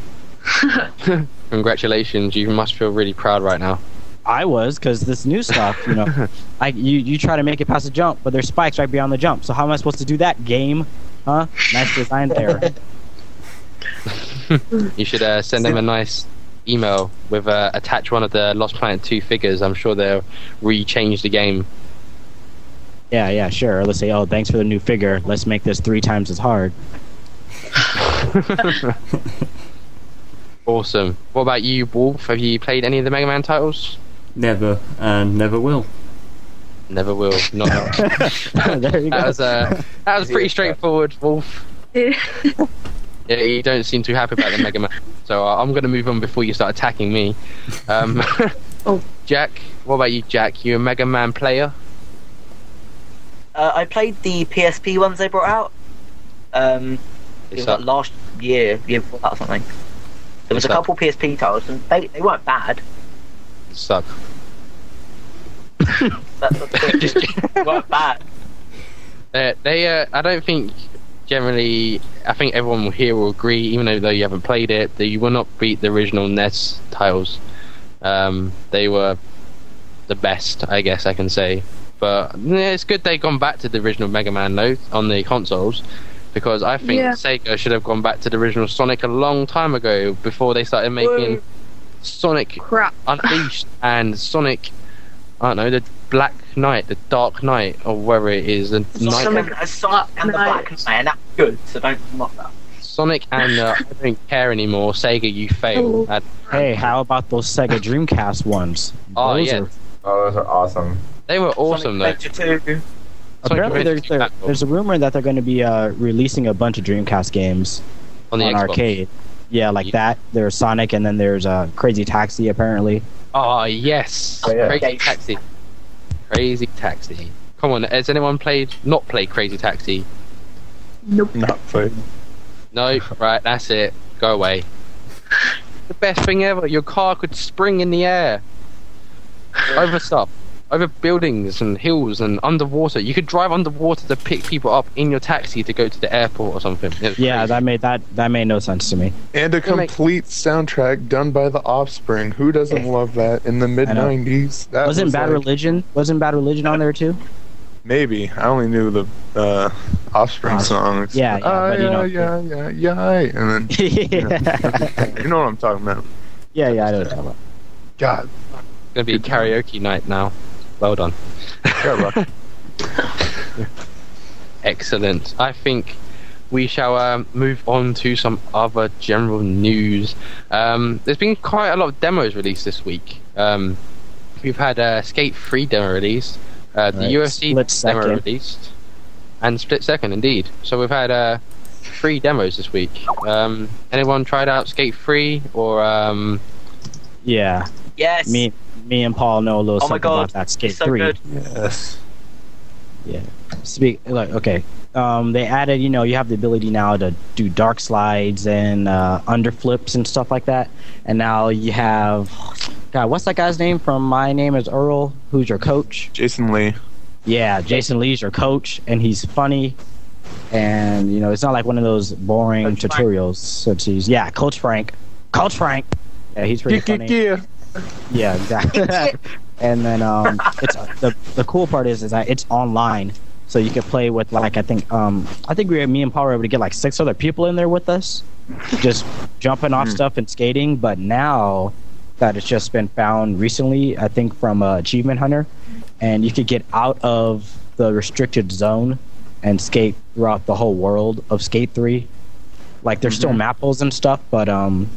Speaker 8: [LAUGHS]
Speaker 1: Congratulations! You must feel really proud right now.
Speaker 8: I was because this new stuff, you know, [LAUGHS] I you you try to make it past the jump, but there's spikes right beyond the jump. So how am I supposed to do that? Game, huh? Nice design there. [LAUGHS]
Speaker 1: You should uh, send them a nice email with uh, attach one of the Lost Planet 2 figures, I'm sure they'll re-change the game.
Speaker 8: Yeah, yeah, sure. Let's say, oh, thanks for the new figure. Let's make this three times as hard. [LAUGHS]
Speaker 1: Awesome. What about you, Wolf? Have you played any of the Mega Man titles?
Speaker 3: Never and never will.
Speaker 1: Never will. Not. [LAUGHS] [LAUGHS]
Speaker 8: there you
Speaker 1: that was uh, that was pretty straightforward, Wolf.
Speaker 5: Yeah.
Speaker 1: Yeah, you don't seem too happy about the Mega Man, so uh, I'm going to move on before you start attacking me. Um,
Speaker 5: Oh.
Speaker 1: Jack, what about you, Jack? You a Mega Man player?
Speaker 7: Uh, I played the PSP ones they brought out. Um, it was like last year, year before that or something. There was a
Speaker 1: suck.
Speaker 7: couple PSP titles, and they, they weren't bad.
Speaker 1: Suck.
Speaker 7: That's it. [LAUGHS] they weren't bad.
Speaker 1: Uh, they, uh, I don't think generally. I think everyone here will agree, even though, though you haven't played it, that you will not beat the original NES titles. Um, they were the best, I guess I can say. But yeah, it's good they've gone back to the original Mega Man though on the consoles, because I think
Speaker 5: Yeah.
Speaker 1: Sega should have gone back to the original Sonic a long time ago before they started making
Speaker 5: Whoa.
Speaker 1: Sonic
Speaker 5: Crap.
Speaker 1: Unleashed [LAUGHS] and Sonic. I don't know the Black Knight, the Dark Knight, or whatever it is, the Night
Speaker 7: Sonic, uh, Sonic and the
Speaker 5: Nice.
Speaker 7: Black Man, that's good, so don't mock that.
Speaker 1: Sonic and uh, I don't care anymore. Sega, you fail.
Speaker 5: Oh.
Speaker 1: At,
Speaker 8: Hey, how about those Sega Dreamcast ones?
Speaker 1: Oh,
Speaker 8: Those
Speaker 1: yeah.
Speaker 8: are-
Speaker 4: Oh, those are awesome.
Speaker 1: They were awesome though.
Speaker 7: Sonic Adventure 2.
Speaker 8: Apparently, there's, there, there's a rumor that they're going to be uh, releasing a bunch of Dreamcast games
Speaker 1: on the
Speaker 8: on
Speaker 1: Xbox.
Speaker 8: arcade. Yeah, like
Speaker 1: Yeah.
Speaker 8: that. There's Sonic, and then there's uh, Crazy Taxi. Apparently,
Speaker 1: Oh yes,
Speaker 4: Oh, yeah.
Speaker 1: Crazy Taxi. Crazy Taxi. Come on, has anyone played not played Crazy Taxi?
Speaker 5: Nope.
Speaker 6: Not played.
Speaker 1: No, right, that's it. Go away. the best thing ever. Your car could spring in the air [LAUGHS] over stuff, over buildings and hills and underwater. You could drive underwater to pick people up in your taxi to go to the airport or something.
Speaker 8: Yeah,
Speaker 1: crazy.
Speaker 8: that made that that made no sense to me.
Speaker 6: And a
Speaker 1: Gonna make-
Speaker 6: complete soundtrack done by The Offspring. Who doesn't love that in the mid '90s? That
Speaker 8: Wasn't
Speaker 6: was
Speaker 8: Bad
Speaker 6: like-
Speaker 8: Religion? Wasn't Bad Religion on there too?
Speaker 6: Maybe I only knew the uh, Offspring
Speaker 8: Offspring.
Speaker 6: songs.
Speaker 8: Yeah, yeah,
Speaker 6: Ah,
Speaker 8: but, you
Speaker 6: yeah,
Speaker 8: know-
Speaker 6: yeah, yeah, yeah, and then
Speaker 8: yeah, [LAUGHS]
Speaker 6: you know what I'm talking about.
Speaker 8: yeah, yeah. I know what you're talking about.
Speaker 6: God,
Speaker 1: It's gonna be a karaoke night now. Well done.
Speaker 6: yeah, [LAUGHS] bro.
Speaker 1: Excellent. I think we shall um, move on to some other general news. Um, there's been quite a lot of demos released this week. Um, we've had uh, Skate 3 demo released, uh, the
Speaker 8: Right,
Speaker 1: UFC
Speaker 8: Split
Speaker 1: demo
Speaker 8: Second.
Speaker 1: released, and Split Second, indeed. So we've had uh, three demos this week. Um, anyone tried out Skate 3 or. Um,
Speaker 8: Yeah,
Speaker 7: Yes.
Speaker 8: me, me and Paul know a little
Speaker 7: Oh my
Speaker 8: something
Speaker 7: God,
Speaker 8: about that Skate
Speaker 7: it's so
Speaker 8: Three.
Speaker 7: good.
Speaker 6: yes. Yeah.
Speaker 8: Speak like okay. Um, they added, you know, you have the ability now to do dark slides and uh, underflips and stuff like that. And now you have, God, what's that guy's name from My Name Is Earl? Who's your coach?
Speaker 6: Jason Lee.
Speaker 8: Yeah, Jason Lee's your coach, and he's funny. And you know, it's not like one of those boring
Speaker 7: Coach Frank.
Speaker 8: tutorials. Such as yeah, Coach Frank, Coach Frank. Yeah, he's pretty funny.
Speaker 6: Yeah.
Speaker 8: Yeah, exactly. [LAUGHS] [LAUGHS] and then um, it's the the cool part is is that it's online, so you can play with like I think um I think we me and Paul were able to get like six other people in there with us, just jumping off
Speaker 6: Hmm.
Speaker 8: stuff and skating. But now that it's just been found recently, I think from uh, Achievement Hunter, and you could get out of the restricted zone and skate throughout the whole world of Skate Three. Like there's still map holes and stuff, but um,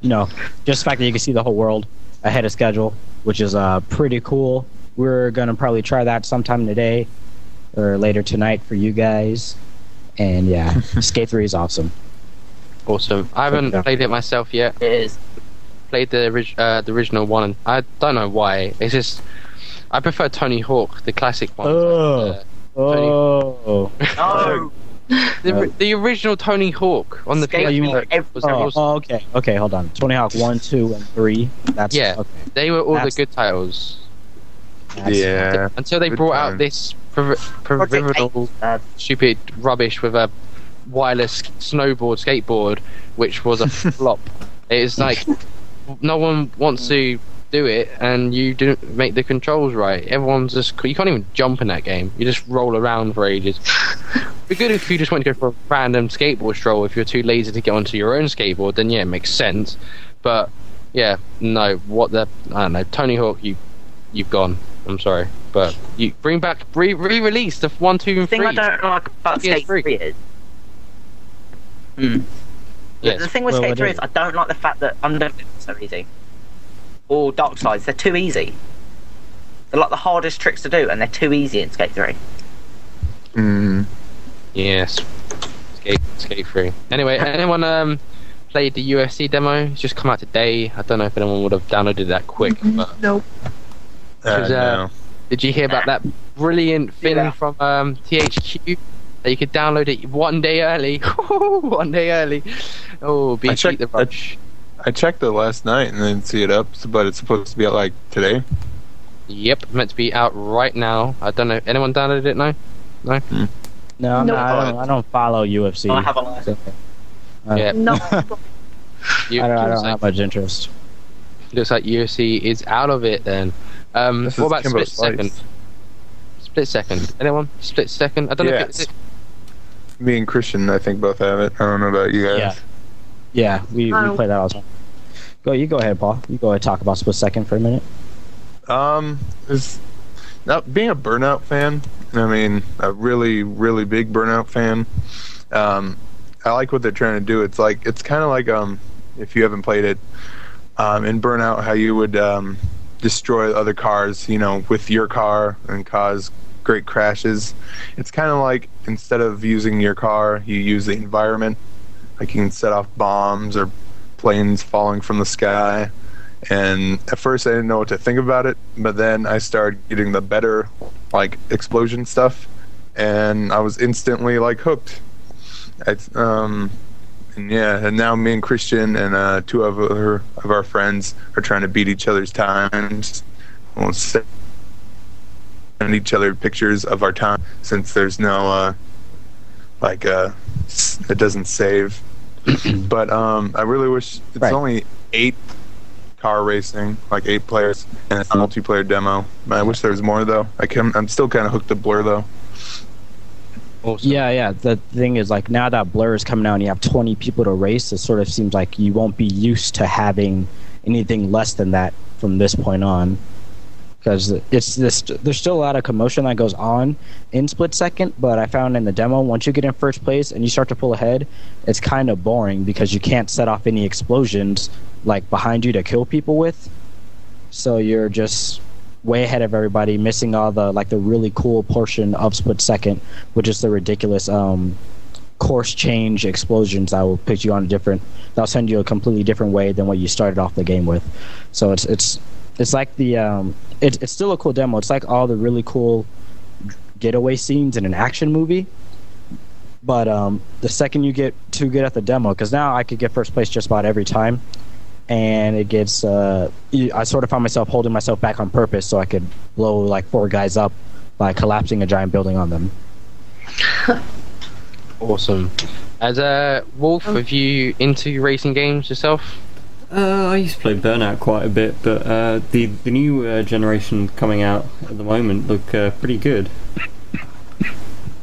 Speaker 8: you know, just the fact that you can see the whole world ahead of schedule, which is uh pretty cool. We're gonna probably try that sometime today or later tonight for you guys. And yeah, [LAUGHS] Skate Three is awesome.
Speaker 1: awesome. I haven't
Speaker 8: Yeah.
Speaker 1: played it myself yet.
Speaker 7: It is.
Speaker 1: played the orig- uh, the original one. and I don't know why. It's just I prefer Tony Hawk, the classic one.
Speaker 8: Oh. Oh,
Speaker 7: No. [LAUGHS]
Speaker 1: the, the original Tony Hawk on the
Speaker 7: Skate
Speaker 1: PS1 was
Speaker 8: oh,
Speaker 1: awesome.
Speaker 8: oh, okay, okay, hold on. Tony Hawk one, two, and three. That's
Speaker 1: Yeah.
Speaker 8: Okay,
Speaker 1: They were all
Speaker 8: That's-
Speaker 1: the good titles
Speaker 6: Yeah.
Speaker 1: until they
Speaker 6: Good
Speaker 1: brought out this per- provisional
Speaker 7: Uh,
Speaker 1: stupid rubbish with a wireless snowboard skateboard, which was a [LAUGHS] flop. It's like no one wants to do it, and you didn't make the controls right. Everyone's just you can't even jump in that game. You just roll around for ages. It'd be good if you just want to go for a random skateboard stroll. If you're too lazy to get onto your own skateboard, then yeah, it makes sense. But Yeah, no. What the? I don't know. Tony Hawk, you, you've gone. I'm sorry, but you bring back re re-release the one, two, and The
Speaker 7: thing
Speaker 1: three.
Speaker 7: I don't like about
Speaker 1: PS3.
Speaker 7: Skate 3 is. Hmm.
Speaker 1: Yes.
Speaker 7: The thing with
Speaker 8: Well,
Speaker 7: Skate 3
Speaker 8: is-
Speaker 7: is I don't like the fact that Under is so easy. Or Dark slides. They're too easy. They're like the hardest tricks to do, and they're too easy in Skate 3.
Speaker 6: Mm.
Speaker 1: Yes. Skate, skate free. Anyway, [LAUGHS] anyone um played the UFC demo? It's just come out today. I don't know if anyone would have downloaded that quick, but
Speaker 5: Nope.
Speaker 6: Uh,
Speaker 1: Because, uh,
Speaker 6: no.
Speaker 1: did you hear about that brilliant thing
Speaker 7: Yeah.
Speaker 1: from um, THQ? That you could download it one day early. [LAUGHS] one day early. Oh, beat,
Speaker 6: I
Speaker 1: beat the rush.
Speaker 6: I checked it last night and didn't see it up, but it's supposed to be out like today.
Speaker 1: Yep, meant to be out right now. I don't know. Anyone downloaded it? No.
Speaker 8: No, I'm
Speaker 5: No.
Speaker 8: not, I don't. I don't follow UFC.
Speaker 7: I have a license.
Speaker 8: so- uh,
Speaker 1: Yeah.
Speaker 5: No. [LAUGHS]
Speaker 1: You,
Speaker 8: I don't, I don't have much interest.
Speaker 1: looks like UFC is out of it then. Um,
Speaker 6: This
Speaker 1: what
Speaker 6: is
Speaker 1: about
Speaker 6: Kimbo
Speaker 1: Split
Speaker 6: Slice.
Speaker 1: Second? Split Second. Anyone? Split Second? I don't know if
Speaker 6: Yes.
Speaker 1: it's.
Speaker 6: Me and Christian, I think, both have it. I don't know about you guys.
Speaker 8: Yeah. Yeah, we, we
Speaker 5: Oh.
Speaker 8: play that all the time. Go, you go ahead, Paul. You go ahead. Talk about split second for a minute.
Speaker 6: Um, is now being a burnout fan. I mean, a really, really big burnout fan. Um, I like what they're trying to do. It's like it's kind of like um, if you haven't played it, um, in Burnout, how you would um, destroy other cars, you know, with your car and cause great crashes. It's kind of like instead of using your car, you use the environment. Like you can set off bombs or planes falling from the sky. And at first, I didn't know what to think about it, but then I started getting the better, like explosion stuff, and I was instantly like hooked. It's, um, and yeah, and now me and Christian and uh, two of our of our friends are trying to beat each other's times. We'll send each other pictures of our time since there's no uh, like uh, it doesn't save. [CLEARS THROAT] but um, I really wish it's
Speaker 8: Right.
Speaker 6: only eight car racing, like eight players, and it's a multiplayer demo. I wish there was more though. I can, I'm still kind of hooked to Blur though.
Speaker 1: Awesome.
Speaker 8: Yeah, yeah. The thing is, like, now that Blur is coming out and you have 20 people to race, it sort of seems like you won't be used to having anything less than that from this point on. Because it's this, there's still a lot of commotion that goes on in split second, but I found in the demo, once you get in first place and you start to pull ahead, it's kind of boring because you can't set off any explosions like behind you to kill people with. So you're just way ahead of everybody, missing all the like the really cool portion of split second, which is the ridiculous um, course change explosions that will put you on a different. That'll send you a completely different way than what you started off the game with. So it's it's it's like the um, it's it's still a cool demo. It's like all the really cool getaway scenes in an action movie. But um, the second you get too good at the demo, because now I could get first place just about every time, and it gets. Uh, I sort of found myself holding myself back on purpose so I could blow like four guys up by collapsing a giant building on them. [LAUGHS]
Speaker 1: Awesome. As a Wolf, have you into racing games yourself?
Speaker 3: Uh, I used to play Burnout quite a bit, but uh, the the new uh, generation coming out at the moment look uh, pretty good.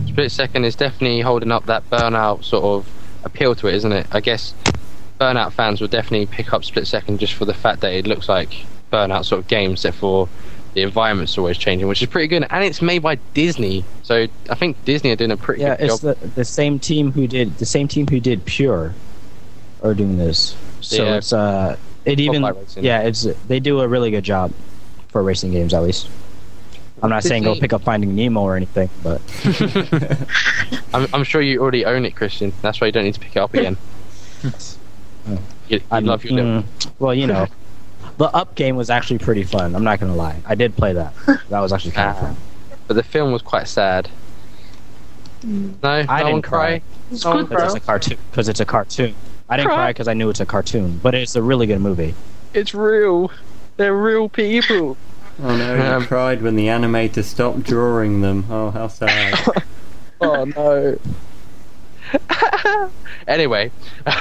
Speaker 1: Split Second is definitely holding up that Burnout sort of appeal to it, isn't it? I guess Burnout fans will definitely pick up Split Second just for the fact that it looks like Burnout sort of game, except for the environment's always changing, which is pretty good. And it's made by Disney, so I think Disney are doing a pretty
Speaker 8: Yeah,
Speaker 1: good
Speaker 8: it's
Speaker 1: job.
Speaker 8: the the same team who did the same team who did Pure, are doing this. So
Speaker 1: Yeah.
Speaker 8: it's uh, it even yeah, it's they do a really good job for racing games at least. I'm not saying go pick up Finding Nemo or anything, but [LAUGHS]
Speaker 1: I'm, I'm sure you already own it, Christian. That's why you don't need to pick it up again. [LAUGHS] you, you
Speaker 8: I
Speaker 1: love your little.
Speaker 8: mm, well, you know, [LAUGHS] the Up game was actually pretty fun. I'm not gonna lie, I did play that. That was actually kind of
Speaker 1: Ah,
Speaker 8: fun.
Speaker 1: but the film was quite sad.
Speaker 5: Mm.
Speaker 1: No,
Speaker 8: I
Speaker 1: no
Speaker 8: didn't
Speaker 1: cry.
Speaker 8: cry.
Speaker 5: It's good,
Speaker 8: Because
Speaker 5: bro.
Speaker 8: it's a cartoon. Because it's a cartoon. I didn't
Speaker 1: Cry.
Speaker 8: cry because I knew it's a cartoon, but it's a really good movie.
Speaker 1: It's real. They're real people.
Speaker 3: Oh no,
Speaker 1: Um,
Speaker 3: you cried when the animator stopped drawing them. Oh, how sad. [LAUGHS]
Speaker 1: oh no. [LAUGHS] anyway,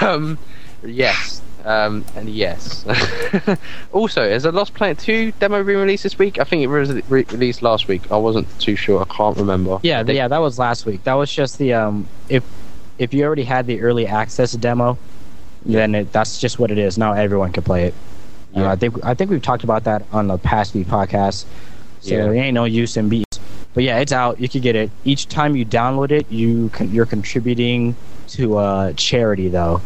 Speaker 1: um, yes, um, and yes. [LAUGHS] also, is a Lost Planet 2 demo re-released this week? I think it was re- released last week. I wasn't too sure. I can't remember.
Speaker 8: Yeah,
Speaker 1: I
Speaker 8: yeah, that was last week. That was just the um if if you already had the early access demo, then it, that's just what it is. Now everyone can play it. Uh, I think I think we've talked about that on the past few podcasts. So
Speaker 1: Yeah.
Speaker 8: there ain't no use in beats. But yeah, it's out. You can get it. Each time you download it, you can, you're contributing to a charity though,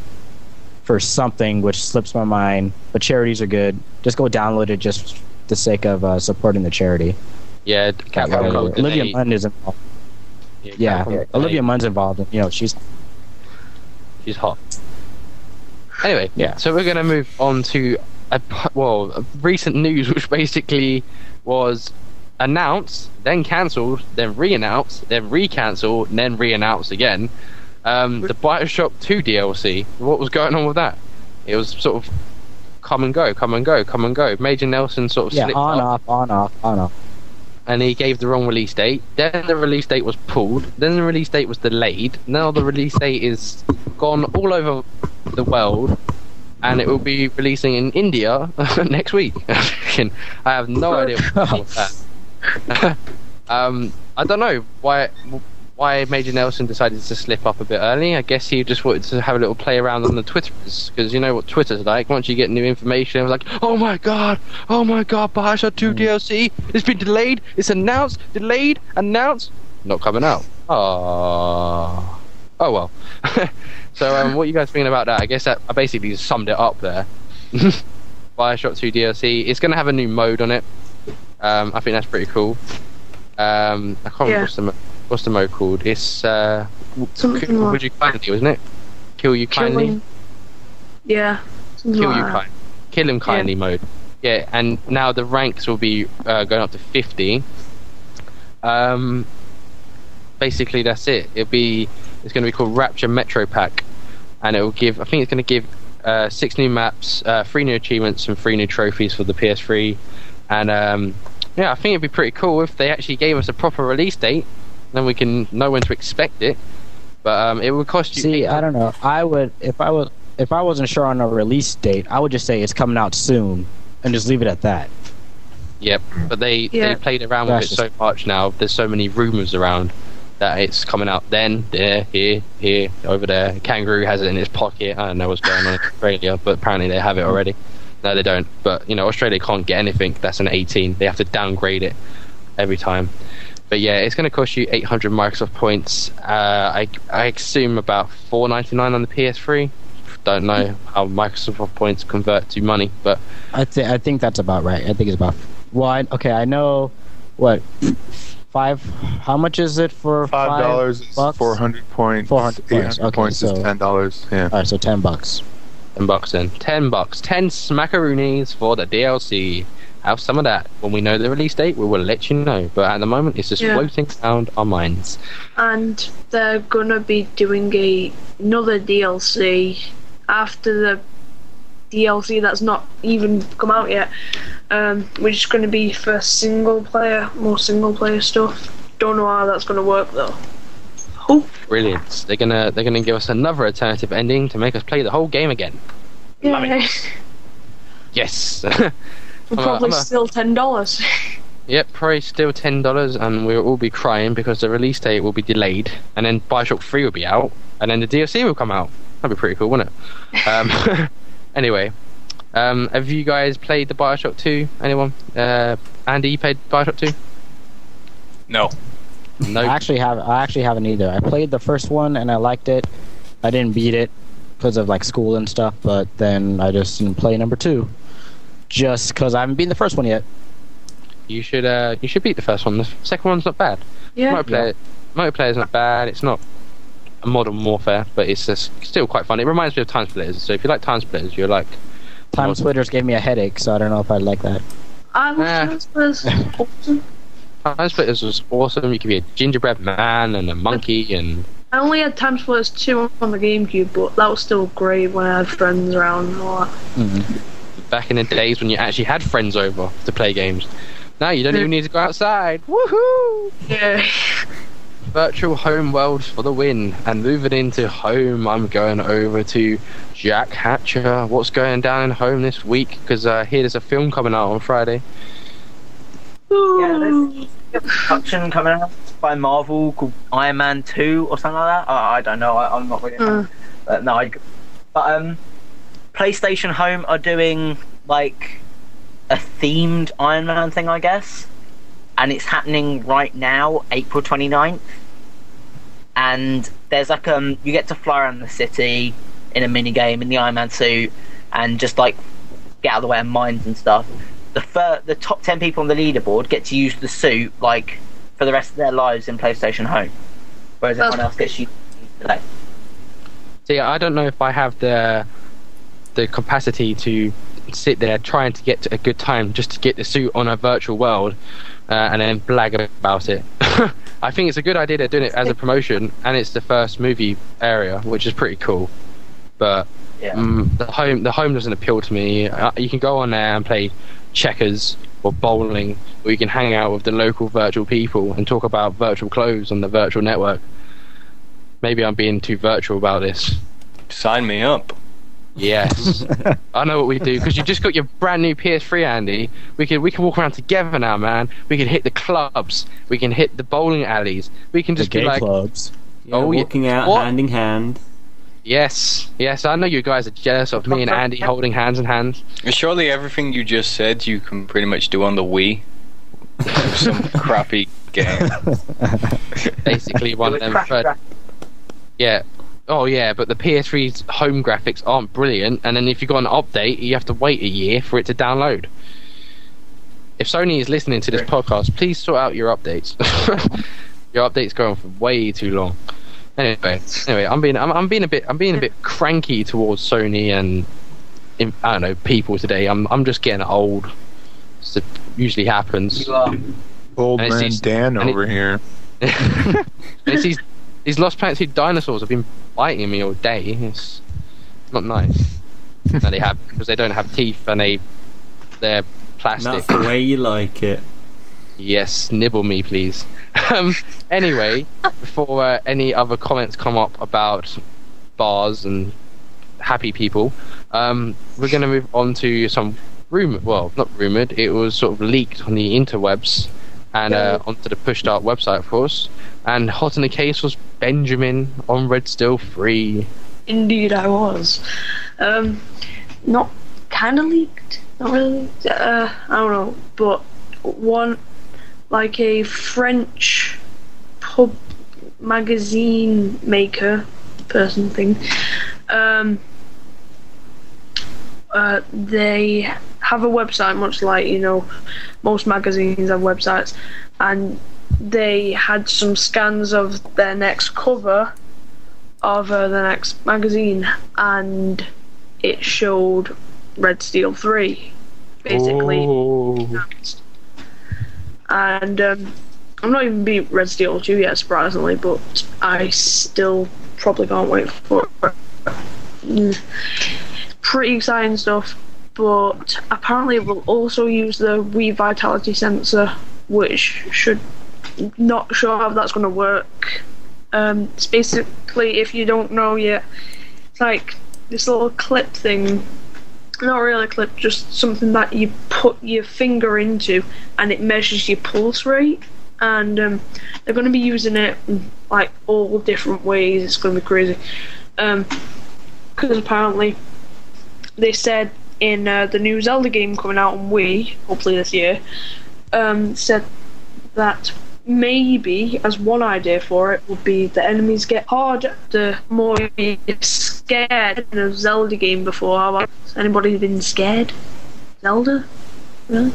Speaker 8: for something which slips my mind. But charities are good. Just go download it just for the sake of uh, supporting the charity.
Speaker 1: Yeah, Capcom
Speaker 8: Olivia Munn is involved. Yeah,
Speaker 1: Capcom
Speaker 8: Olivia. Munn's involved. And, you know, she's
Speaker 1: She's hot. Anyway,
Speaker 8: Yeah.
Speaker 1: So we're gonna move on to a well, a recent news, [LAUGHS] which basically was announced, then cancelled, then re-announced, then re-cancelled, and then re-announced again. Um, the Bioshock 2 DLC. What was going on with that? It was sort of come and go, come and go, come and go. Major Nelson sort of
Speaker 8: yeah
Speaker 1: slipped
Speaker 8: on
Speaker 1: up
Speaker 8: off on off on off.
Speaker 1: And he gave the wrong release date. Then the release date was pulled. Then the release date was delayed. Now the release date is gone all over the world, and it will be releasing in India [LAUGHS] next week. [LAUGHS] I have no idea [LAUGHS] um, I don't know why why Major Nelson decided to slip up a bit early. I guess he just wanted to have a little play around on the Twitters because you know what Twitter's like. Once you get new information, it was like, oh my god, oh my god, Bioshock 2 DLC, it's been delayed, it's announced, delayed, announced, not coming out. Oh, oh well. [LAUGHS] so um, what are you guys thinking about that? I guess that I basically just summed it up there. [LAUGHS] Bioshock 2 DLC. It's going to have a new mode on it. Um, I think that's pretty cool. Um, I can't remember
Speaker 5: Yeah.
Speaker 1: mo- what's the mode called. It's uh,
Speaker 5: Something like
Speaker 1: would you kindly, wasn't it? Kill you kindly.
Speaker 5: killing. Yeah. Something
Speaker 1: Kill
Speaker 5: like
Speaker 1: you
Speaker 5: that.
Speaker 1: kind. Kill him kindly mode. Yeah, and now the ranks will be uh, going up to fifty. Um, basically that's it. It'll be it's going to be called Rapture Metro Pack, and it will give. I think it's going to give uh, six new maps, uh, three new achievements, and three new trophies for the PS3. And um, yeah, I think it'd be pretty cool if they actually gave us a proper release date. Then we can know when to expect it. But um, it would cost you.
Speaker 8: See, I don't know. I would if I was if I wasn't sure on a release date, I would just say it's coming out soon and just leave it at that.
Speaker 1: Yep, but they
Speaker 5: Yeah.
Speaker 1: they played around with
Speaker 8: That's
Speaker 1: it so much now. There's so many rumors around that it's coming out then, there, here, here, over there. Kangaroo has it in his pocket. I don't know what's going on in Australia, but apparently they have it already. No, they don't. But you know, Australia can't get anything that's an 18. They have to downgrade it every time. But yeah, it's going to cost you 800 Microsoft points. Uh, I I assume about 4.99 on the PS3. Don't know how Microsoft points convert to money, but
Speaker 8: I think I think that's about right. I think it's about well. I, okay, I know what five. How much is it for
Speaker 6: Five dollars four hundred points.
Speaker 8: 400 points,
Speaker 6: hundred
Speaker 8: okay,
Speaker 6: points
Speaker 8: so-
Speaker 6: is ten dollars. Yeah.
Speaker 8: All right, so ten bucks.
Speaker 1: Ten bucks then. Ten bucks. Ten smackaroonies for the DLC. Have some of that. When we know the release date, we will let you know. But at the moment, it's just
Speaker 5: Yeah.
Speaker 1: floating around our minds.
Speaker 5: and they're gonna be doing a another DLC after the DLC that's not even come out yet, um, which is going to be for single player, more single player stuff. Don't know how that's going to work though. Hope,
Speaker 1: Brilliant. They're gonna they're gonna give us another alternative ending to make us play the whole game again. Love it.
Speaker 5: yeah, [LAUGHS]
Speaker 1: Yes. [LAUGHS]
Speaker 5: for
Speaker 1: I'm
Speaker 5: probably
Speaker 1: I'm a-
Speaker 5: still ten dollars. [LAUGHS]
Speaker 1: yep. Probably still ten dollars, and we'll all be crying because the release date will be delayed, and then Bioshock Three will be out, and then the DLC will come out. That'd be pretty cool, wouldn't it? Um, [LAUGHS] anyway, um, have you guys played the Bioshock Two? Anyone? Uh, Andy, you played Bioshock Two?
Speaker 2: No.
Speaker 1: No.
Speaker 8: I actually have. I actually haven't either. I played the first one and I liked it. I didn't beat it because of like school and stuff. But then I just didn't play number two, just because I haven't beaten the first one yet.
Speaker 1: You should uh, you should beat the first one. The second one's not bad.
Speaker 5: Yeah,
Speaker 1: Multiplayer, multiplayer's not bad. It's not a modern warfare, but it's just still quite fun. It reminds me of Time Splitters. So if you like Time Splitters, you're like
Speaker 8: Time
Speaker 1: Awesome.
Speaker 8: Splitters gave me a headache, so I don't know if I'd like that.
Speaker 5: I love
Speaker 1: Ah.
Speaker 5: Transfers. awesome.
Speaker 1: Time Splitters was awesome. You could be a gingerbread man and a monkey and
Speaker 5: I only had Time Splitters 2 on the GameCube, but that was still great when I had friends around and all that.
Speaker 8: Mhm.
Speaker 1: Back in the days when you actually had friends over to play games. Now you don't even need to go outside. Woohoo!
Speaker 5: Yeah. [LAUGHS]
Speaker 1: Virtual home world for the win. And moving into home, I'm going over to Jack Hatcher. What's going down in home this week? Because uh, here there's a film coming out on Friday.
Speaker 7: Yeah, there's a production coming out by Marvel called Iron Man 2 or something like that. I, I don't know. I, I'm not really.
Speaker 5: Uh,
Speaker 7: But no, I, but um, PlayStation Home are doing like a themed Iron Man thing, I guess, and it's happening right now, April 29th. And there's like um, you get to fly around the city in a mini game in the Iron Man suit, and just like get out of the way of mines and stuff. The fir- the top ten people on the leaderboard get to use the suit like for the rest of their lives in PlayStation Home, whereas everyone else gets you. to play.
Speaker 1: See, I don't know if I have the the capacity to sit there trying to get to a good time just to get the suit on a virtual world uh, and then blag about it. [LAUGHS] I think it's a good idea they're doing it as a promotion, and it's the first movie area, which is pretty cool. But
Speaker 7: Yeah.
Speaker 1: mm, the home the home doesn't appeal to me. Uh, you can go on there and play checkers or bowling, or you can hang out with the local virtual people and talk about virtual clothes on the virtual network. Maybe I'm being too virtual about this.
Speaker 2: Sign me up.
Speaker 1: Yes, I know what we do because you just got your brand new PS3, Andy. We can we can walk around together now, man. We can hit the clubs. We can hit the bowling alleys. We can
Speaker 8: The
Speaker 1: just be like,
Speaker 8: clubs.
Speaker 3: Yeah,
Speaker 1: Oh, yeah.
Speaker 3: walking out
Speaker 1: What?
Speaker 3: hand in hand.
Speaker 1: yes, yes. I know you guys are jealous of me and Andy holding hands in hands.
Speaker 2: Surely everything you just said you can pretty much do on the Wii. [LAUGHS] Some crappy game. [LAUGHS]
Speaker 1: Basically, one of them. third- yeah. Oh yeah, but the PS3's home graphics aren't brilliant, and then if you got an update, you have to wait a year for it to download. If Sony is listening to this podcast, please sort out your updates. [LAUGHS] your updates going for way too long. Anyway, anyway, I'm being I'm, I'm being a bit I'm being a bit cranky towards Sony and I don't know people today. I'm I'm just getting old. So it usually happens.
Speaker 7: You are.
Speaker 6: Old
Speaker 1: And
Speaker 6: man
Speaker 1: these-
Speaker 6: Dan
Speaker 1: and it-
Speaker 6: over here. [LAUGHS]
Speaker 1: it's these these Lost Planet 2 dinosaurs have been biting me all day. It's not nice. [LAUGHS] no, they have because they don't have teeth and they they're plastic.
Speaker 3: That's the way you like it.
Speaker 1: Yes, nibble me, please. [LAUGHS] um, anyway, before uh, any other comments come up about bars and happy people, um, we're going to move on to some rumor. Well, not rumored. It was sort of leaked on the interwebs and uh, onto the Push Start website, of course. And hot in the case was Benjamin on Red Steel Three.
Speaker 5: Indeed, I was. Um, not kind of leaked. Not really. Uh, I don't know, but one like a French pub magazine maker person thing. Um, uh, they have a website, much like you know most magazines have websites, and they had some scans of their next cover of uh, the next magazine, and it showed Red Steel Three, basically.
Speaker 1: Oh.
Speaker 5: And um, I'm not even beat Red Steel Two yet, surprisingly, but I still probably can't wait for it. Mm. Pretty exciting stuff, but apparently it will also use the Wii Vitality sensor, which should not sure how that's going to work. Um, it's basically, if you don't know yet, it's like this little clip thing. Not really a clip, just something that you put your finger into and it measures your pulse rate. And um, they're going to be using it like all different ways. It's going to be crazy. Because apparently, they said in uh, the new Zelda game coming out on Wii, hopefully this year, um, said that maybe as one idea for it would be the enemies get harder the more you're scared in a Zelda game before. How about anybody been scared? Zelda? Really?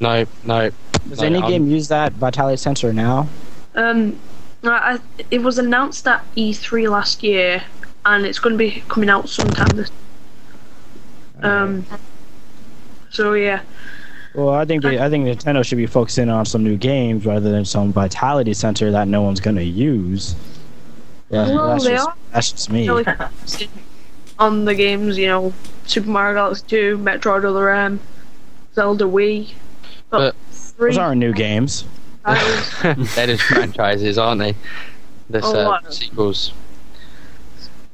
Speaker 1: No, no.
Speaker 8: Does
Speaker 1: no,
Speaker 8: any
Speaker 1: I'm-
Speaker 8: game use that vitality sensor now?
Speaker 5: Um, I, I- it was announced at E3 last year, and it's going to be coming out sometime this. Um. So yeah,
Speaker 8: Well, I think they, I think Nintendo should be focusing on some new games rather than some vitality sensor that no one's gonna use. Yeah,
Speaker 5: Well,
Speaker 8: that's,
Speaker 5: they
Speaker 8: just,
Speaker 5: are.
Speaker 8: that's just me.
Speaker 5: really on the games, you know, Super Mario Galaxy 2, Metroid Other M, Zelda Wii.
Speaker 1: But-
Speaker 5: three
Speaker 8: Those aren't new games.
Speaker 5: titles.
Speaker 1: They're just franchises, aren't they? This
Speaker 5: Oh,
Speaker 1: uh,
Speaker 5: what?
Speaker 1: sequels.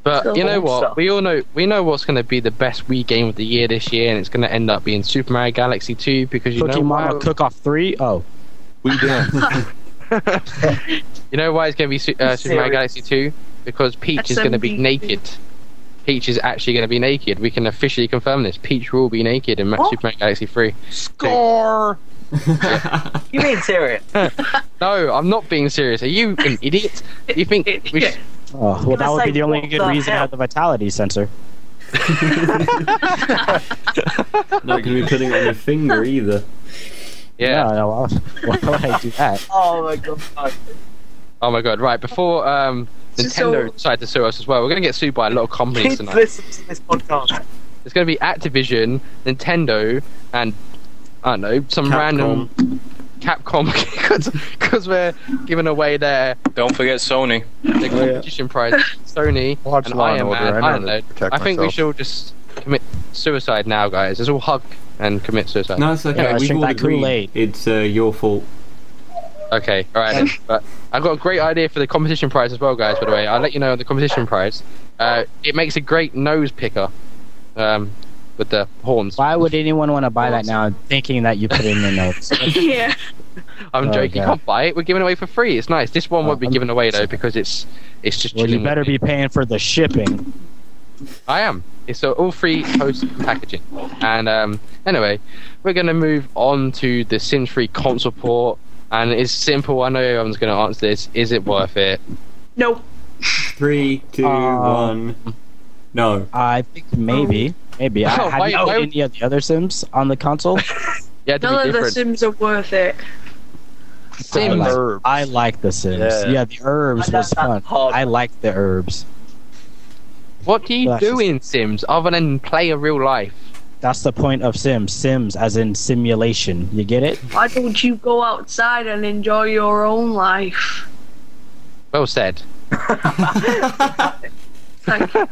Speaker 1: But
Speaker 5: Still
Speaker 1: you know what?
Speaker 7: stuff.
Speaker 1: We all know we know what's going to be the best Wii game of the year this year, and it's going to end up being Super Mario Galaxy 2 because you
Speaker 8: Cookie
Speaker 1: know
Speaker 8: Mama
Speaker 1: why.
Speaker 8: Cook Off Three. Oh,
Speaker 6: We did. [LAUGHS] [LAUGHS]
Speaker 1: you know why it's going to be uh, Super Mario Galaxy 2? Because Peach is going to be naked. Peach is actually going to be naked. We can officially confirm this. Peach will be naked in Ma-
Speaker 7: What?
Speaker 1: Super Mario Galaxy 3.
Speaker 2: Score! [LAUGHS]
Speaker 7: You mean serious?
Speaker 1: No, I'm not being serious. Are you an idiot? You think we
Speaker 5: Yeah.
Speaker 1: should...
Speaker 8: Oh, well, that would be the only
Speaker 7: what
Speaker 8: good
Speaker 7: the
Speaker 8: reason to
Speaker 7: hell?
Speaker 8: have the vitality sensor. [LAUGHS]
Speaker 3: Not going to be putting it on your finger either. [LAUGHS]
Speaker 1: Yeah.
Speaker 8: No, no, why, why would I do that? [LAUGHS]
Speaker 7: Oh my god.
Speaker 1: Oh my god, right. Before um,
Speaker 5: So-
Speaker 1: Nintendo decide to sue us as well, we're going to get sued by a lot of companies
Speaker 7: Kids
Speaker 1: tonight.
Speaker 7: listen to this podcast.
Speaker 1: It's going to be Activision, Nintendo, and I don't know some
Speaker 3: Capcom.
Speaker 1: random Capcom [LAUGHS] because we're giving away their,
Speaker 2: Don't forget Sony.
Speaker 1: their competition prize. Sony
Speaker 6: Watch
Speaker 1: and
Speaker 6: Law and
Speaker 1: Iron
Speaker 6: Order.
Speaker 1: Man.
Speaker 6: I
Speaker 1: I don't know. I think we should just commit suicide now, guys. Let's all hug and commit suicide.
Speaker 3: No, it's okay.
Speaker 8: Yeah,
Speaker 3: We've
Speaker 8: drink
Speaker 3: all
Speaker 8: that
Speaker 3: agreed.
Speaker 8: Kool-Aid.
Speaker 3: It's uh, your fault.
Speaker 1: Okay, all right then. [LAUGHS] But I've got a great idea for the competition prize as well, guys. By the way, I'll let you know the competition prize. Uh, it makes a great nose picker, um, with the horns.
Speaker 8: Why would anyone want to buy that now, thinking that you put it in your notes? [LAUGHS]
Speaker 5: yeah.
Speaker 1: I'm
Speaker 8: Oh,
Speaker 1: joking. You can't buy it. We're giving it away for free. It's nice. This one
Speaker 8: Oh,
Speaker 1: won't be
Speaker 8: I'm-
Speaker 1: given away though because it's it's just.
Speaker 8: Well, you better be paying for the shipping.
Speaker 1: I am. It's uh, all free post packaging. And um, anyway, we're going to move on to the Sims 3 console port. And it's simple. I know everyone's going to answer this. Is it worth it?
Speaker 5: No.
Speaker 3: Three, two, one.
Speaker 8: Uh,
Speaker 3: No.
Speaker 8: I think maybe, maybe. I,
Speaker 1: Oh,
Speaker 8: have
Speaker 1: why-
Speaker 8: you
Speaker 1: why
Speaker 8: played any of the other Sims on the console? [LAUGHS]
Speaker 1: Yeah,
Speaker 5: None of the
Speaker 1: different.
Speaker 5: Sims are worth it.
Speaker 8: I
Speaker 1: Sims.
Speaker 8: like,
Speaker 6: Herbs.
Speaker 8: I like the Sims.
Speaker 6: Yeah.
Speaker 8: Yeah, the herbs
Speaker 7: I
Speaker 8: was fun.
Speaker 7: hard.
Speaker 8: I like the herbs.
Speaker 1: What do you
Speaker 8: That's
Speaker 1: do
Speaker 8: just-
Speaker 1: in Sims other than play a real life?
Speaker 8: That's the point of Sims. Sims, as in simulation. You get it?
Speaker 5: Why don't you go outside and enjoy your own life?
Speaker 1: Well said. [LAUGHS]
Speaker 5: Thank you.